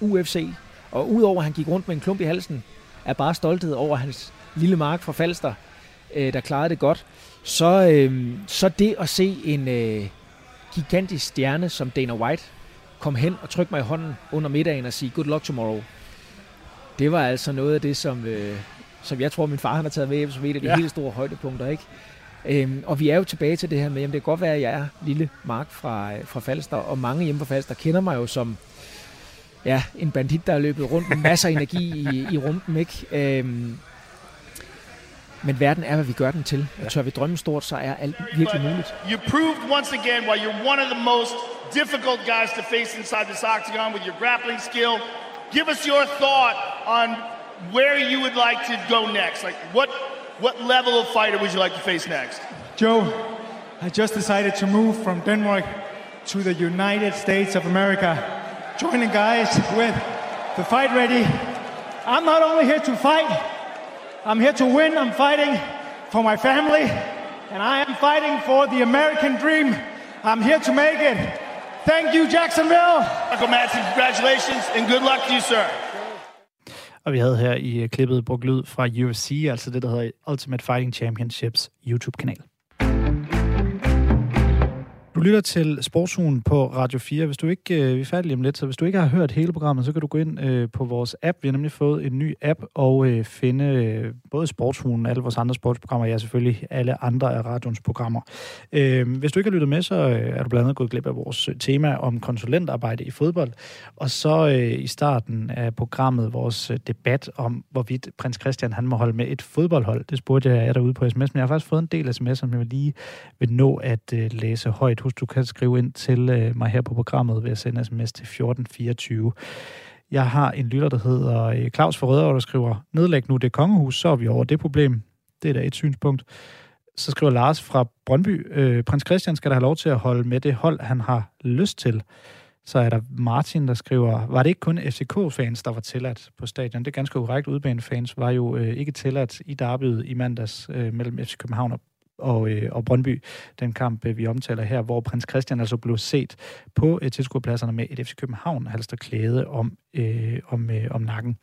UFC, og udover at han gik rundt med en klump i halsen, er bare stolthed over hans lille mark fra Falster, øh, der klarede det godt, så, øh, så det at se en øh, gigantisk stjerne som Dana White komme hen og trykke mig i hånden under middagen og sige good luck tomorrow, det var altså noget af det, som, øh, som jeg tror, min far han har taget med som et af de ja. helt store højdepunkter. Ikke? Øhm, og vi er jo tilbage til det her med, at det kan godt være, at jeg er lille Mark fra, fra Falster, og mange hjemme fra Falster kender mig jo som ja, en bandit, der er løbet rundt med masser af energi i, i rumpen. Ikke? Øhm, men verden er, hvad vi gør den til. Og tør vi drømme stort, så er alt virkelig muligt. You proved once again why you're one of the most difficult guys to face inside this octagon with your grappling skill. Give us your thought on where you would like to go next. Like what what level of fighter would you like to face next? Joe, I just decided to move from Denmark to the United States of America. Joining guys with the fight ready. I'm not only here to fight, I'm here to win. I'm fighting for my family, and I am fighting for the American dream. I'm here to make it. Thank you, Jacksonville. Michael Madsen, congratulations, and good luck to you, sir. Og vi havde her i klippet brugt lyd fra UFC, altså det, der hedder Ultimate Fighting Championships YouTube-kanal. Du lytter til Sportsugen på Radio 4. Hvis du ikke, øh, vi er færdige om lidt, så hvis du ikke har hørt hele programmet, så kan du gå ind øh, på vores app. Vi har nemlig fået en ny app og øh, finde øh, både Sportsugen, alle vores andre sportsprogrammer, ja selvfølgelig alle andre af radions programmer. Øh, hvis du ikke har lyttet med, så øh, er du blandt andet gået glip af vores tema om konsulentarbejde i fodbold. Og så øh, i starten af programmet vores øh, debat om, hvorvidt prins Christian han må holde med et fodboldhold. Det spurgte jeg jer derude på sms, men jeg har faktisk fået en del sms'er, som jeg lige vil nå at øh, læse højt huske, du kan skrive ind til øh, mig her på programmet ved at sende sms til 1424. Jeg har en lytter, der hedder øh, Claus for Rødovre, der skriver, nedlæg nu det kongehus, så er vi over det problem. Det er da et synspunkt. Så skriver Lars fra Brøndby, øh, prins Christian skal da have lov til at holde med det hold, han har lyst til. Så er der Martin, der skriver, var det ikke kun FCK-fans, der var tilladt på stadion? Det er ganske korrekt. Udbanefans var jo øh, ikke tilladt i derbyet i mandags øh, mellem FC København og og, øh, og Brøndby, den kamp, øh, vi omtaler her, hvor prins Christian altså blev set på øh, tilskuerpladserne med et FC København halster klæde om, øh, om, øh, om nakken.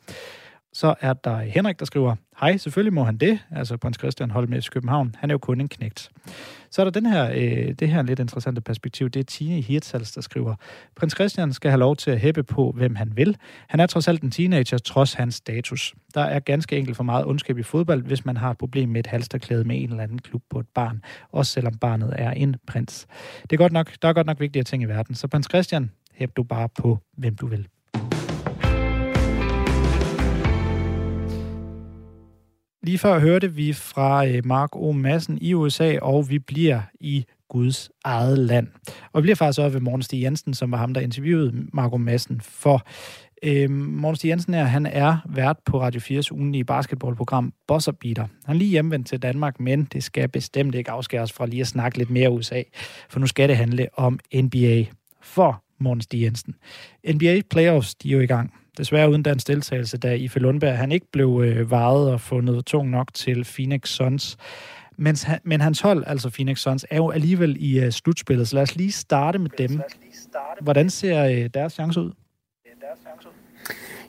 Så er der Henrik, der skriver, hej, selvfølgelig må han det, altså prins Christian Holm i København. Han er jo kun en knægt. Så er der den her, øh, det her lidt interessante perspektiv. Det er Tine Hirtshals, der skriver, Prins Christian skal have lov til at hæppe på, hvem han vil. Han er trods alt en teenager, trods hans status. Der er ganske enkelt for meget ondskab i fodbold, hvis man har et problem med et halsterklæde med en eller anden klub på et barn, også selvom barnet er en prins. Det er godt nok, der er godt nok vigtige ting i verden. Så prins Christian, hæb du bare på, hvem du vil. Lige før hørte vi fra øh, Mark O. Madsen i USA, og vi bliver i Guds eget land. Og vi bliver faktisk også ved Morten Stig Jensen, som var ham, der interviewede Mark O. Madsen for Øh, Morten Stig Jensen her, han er vært på Radio 4's ugenlige basketballprogram Bosser Beater. Han er lige hjemvendt til Danmark, men det skal bestemt ikke afskæres fra lige at snakke lidt mere USA, for nu skal det handle om NBA for Morten Stig Jensen. NBA Playoffs, de er jo i gang. Desværre uden dansk deltagelse, da Ife Lundberg han ikke blev øh, varet og fundet tung nok til Phoenix Suns. Mens, men hans hold, altså Phoenix Suns, er jo alligevel i uh, slutspillet, så lad os lige starte med dem. Hvordan ser uh, deres chance ud?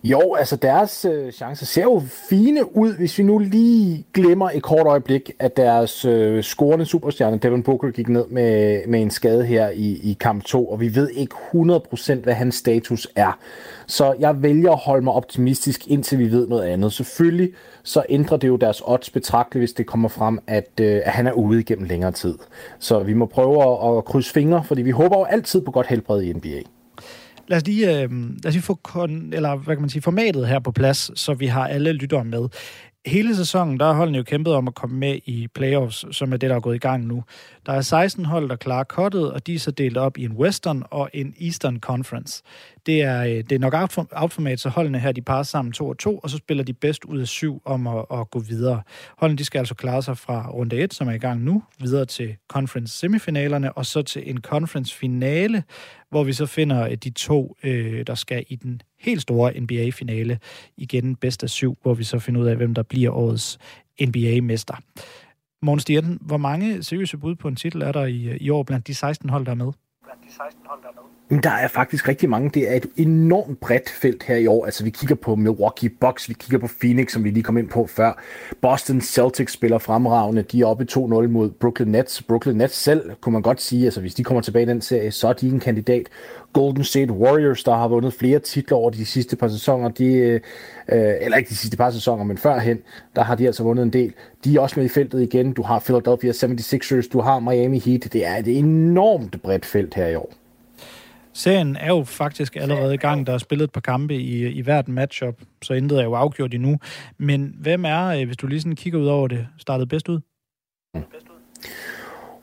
Jo, altså deres øh, chancer ser jo fine ud, hvis vi nu lige glemmer et kort øjeblik, at deres øh, scorende superstjerne, Devin Booker, gik ned med, med en skade her i, i kamp 2, og vi ved ikke 100% hvad hans status er. Så jeg vælger at holde mig optimistisk, indtil vi ved noget andet. Selvfølgelig så ændrer det jo deres odds betragteligt, hvis det kommer frem, at, øh, at han er ude igennem længere tid. Så vi må prøve at, at krydse fingre, fordi vi håber jo altid på godt helbred i NBA. Lad os lige, øh, lad os lige få kon, eller, hvad kan man sige, formatet her på plads, så vi har alle lyttere med. Hele sæsonen, der har holdene jo kæmpet om at komme med i playoffs, som er det, der er gået i gang nu. Der er 16 hold, der klarer kottet, og de er så delt op i en Western og en Eastern Conference. Det er, øh, det er nok outformat, så holdene her, de parer sammen to og to, og så spiller de bedst ud af syv om at, at gå videre. Holdene, de skal altså klare sig fra runde 1, som er i gang nu, videre til conference semifinalerne, og så til en conference finale, hvor vi så finder øh, de to, øh, der skal i den helt store NBA-finale. Igen bedst af syv, hvor vi så finder ud af, hvem der bliver årets NBA-mester. Måns Stierten, hvor mange seriøse bud på en titel er der i, i år blandt de 16 hold, der er med? Blandt de 16 hold, der er med. Der er faktisk rigtig mange. Det er et enormt bredt felt her i år. Altså, vi kigger på Milwaukee Bucks, vi kigger på Phoenix, som vi lige kom ind på før. Boston Celtics spiller fremragende. De er oppe 2-0 mod Brooklyn Nets. Brooklyn Nets selv, kunne man godt sige, altså hvis de kommer tilbage i den serie, så er de en kandidat. Golden State Warriors, der har vundet flere titler over de sidste par sæsoner, de, øh, eller ikke de sidste par sæsoner, men førhen, der har de altså vundet en del. De er også med i feltet igen. Du har Philadelphia 76ers, du har Miami Heat. Det er et enormt bredt felt her i år. Serien er jo faktisk allerede i gang. Der er spillet et par kampe i, i hvert matchup, så intet er jo afgjort endnu. Men hvem er, øh, hvis du lige sådan kigger ud over det, startet bedst ud? Mm.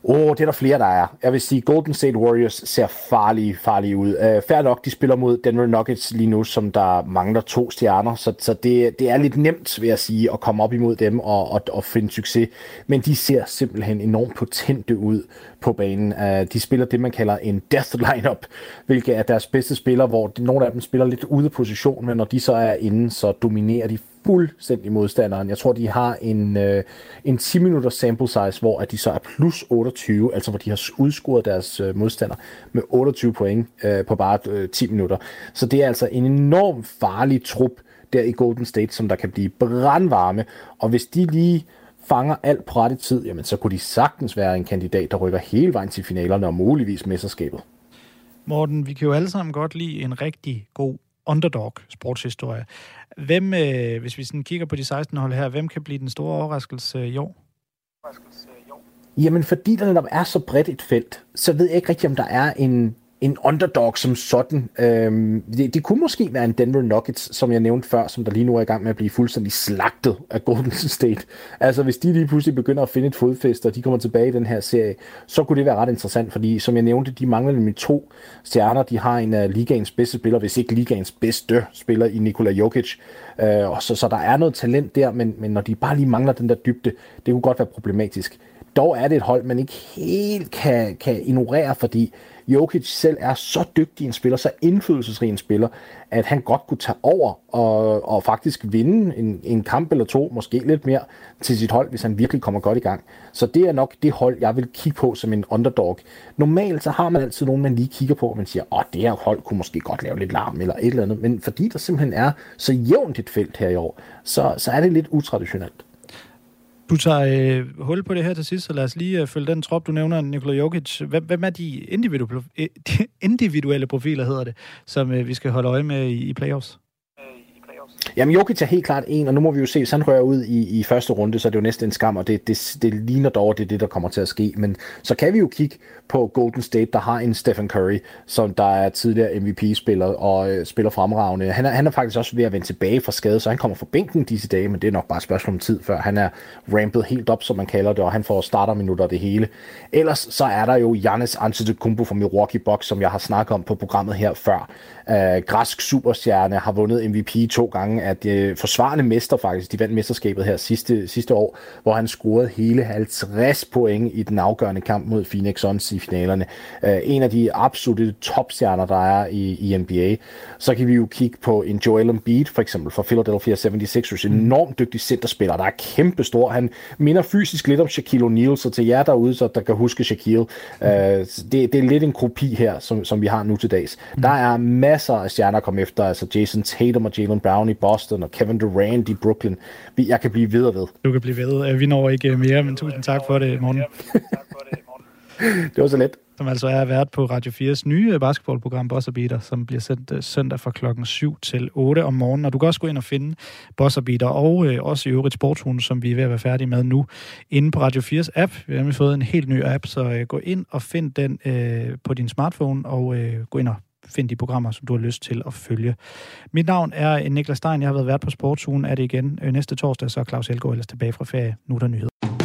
Åh, oh, det er der flere, der er. Jeg vil sige, Golden State Warriors ser farlige, farlige ud. Uh, fair nok, de spiller mod Denver Nuggets lige nu, som der mangler to stjerner, så, så det, det er lidt nemt, vil jeg sige, at komme op imod dem og, og, og finde succes. Men de ser simpelthen enormt potente ud på banen. Uh, de spiller det, man kalder en death lineup, hvilket er deres bedste spillere, hvor nogle af dem spiller lidt ude af position, men når de så er inde, så dominerer de fuldstændig modstanderen. Jeg tror, de har en, øh, en 10 minutter sample size, hvor at de så er plus 28, altså hvor de har udscoret deres øh, modstander med 28 point øh, på bare øh, 10 minutter. Så det er altså en enorm farlig trup der i Golden State, som der kan blive brandvarme, og hvis de lige fanger alt på rette tid, jamen så kunne de sagtens være en kandidat, der rykker hele vejen til finalerne og muligvis mesterskabet. Morten, vi kan jo alle sammen godt lide en rigtig god underdog sportshistorie. Hvem, øh, hvis vi sådan kigger på de 16 hold her, hvem kan blive den store overraskelse i år? Jamen, fordi der netop er så bredt et felt, så ved jeg ikke rigtig, om der er en en underdog som sådan. Øhm, det, det kunne måske være en Denver Nuggets, som jeg nævnte før, som der lige nu er i gang med at blive fuldstændig slagtet af Golden State. Altså hvis de lige pludselig begynder at finde et fodfæste, og de kommer tilbage i den her serie, så kunne det være ret interessant, fordi som jeg nævnte, de mangler nemlig to stjerner. De har en af ligaens bedste spiller, hvis ikke ligaens bedste spiller i Nikola Jokic. Øh, så, så der er noget talent der, men, men når de bare lige mangler den der dybde, det kunne godt være problematisk. Dog er det et hold, man ikke helt kan, kan ignorere, fordi Jokic selv er så dygtig en spiller, så indflydelsesrig en spiller, at han godt kunne tage over og, og faktisk vinde en, en kamp eller to, måske lidt mere, til sit hold, hvis han virkelig kommer godt i gang. Så det er nok det hold, jeg vil kigge på som en underdog. Normalt så har man altid nogen, man lige kigger på, og man siger, åh, det her hold kunne måske godt lave lidt larm eller et eller andet. Men fordi der simpelthen er så jævnt et felt her i år, så, så er det lidt utraditionelt. Du tager øh, hul på det her til sidst, så lad os lige øh, følge den trop, du nævner, Nikola Jokic. Hvem, hvem er de individuelle, de individuelle profiler, hedder det, som øh, vi skal holde øje med i, i playoffs? Jamen, Jokic er helt klart en, og nu må vi jo se, hvis han rører ud i, i første runde, så er det jo næsten en skam, og det, det, det ligner dog, det er det, der kommer til at ske. Men så kan vi jo kigge på Golden State, der har en Stephen Curry, som der er tidligere MVP-spiller og øh, spiller fremragende. Han er, han er faktisk også ved at vende tilbage fra skade, så han kommer fra bænken disse dage, men det er nok bare et spørgsmål om tid, før han er rampet helt op, som man kalder det, og han får starterminutter det hele. Ellers så er der jo Giannis Antetokounmpo fra Milwaukee Bucks, som jeg har snakket om på programmet her før øh, græsk superstjerne, har vundet MVP to gange, at øh, forsvarende mester faktisk, de vandt mesterskabet her sidste, sidste år, hvor han scorede hele 50 point i den afgørende kamp mod Phoenix Suns i finalerne. Øh, en af de absolutte topstjerner, der er i, i NBA. Så kan vi jo kigge på en Joel Embiid, for eksempel, fra Philadelphia 76ers. En enormt dygtig centerspiller, der er kæmpestor. Han minder fysisk lidt om Shaquille O'Neal, så til jer derude, så der kan huske Shaquille, øh, det, det er lidt en kopi her, som, som vi har nu til dags. Der er masser af stjerner at komme efter, altså Jason Tatum og Jalen Brown i Boston, og Kevin Durant i Brooklyn. Jeg kan blive ved og ved. Du kan blive ved. Vi når ikke mere, men tusind tak for det, morgen. det var så let. Som altså er vært på Radio 4's nye basketballprogram Bossa Beater, som bliver sendt øh, søndag fra klokken 7 til 8 om morgenen. Og du kan også gå ind og finde Bossa Beater og øh, også i øvrigt Sportshund, som vi er ved at være færdige med nu, inde på Radio 4's app. Vi har nemlig fået en helt ny app, så øh, gå ind og find den øh, på din smartphone, og øh, gå ind og find de programmer, som du har lyst til at følge. Mit navn er Niklas Stein. Jeg har været vært på Sportsugen. Er det igen øh, næste torsdag, så er Claus Helgaard ellers tilbage fra ferie. Nu er der nyheder.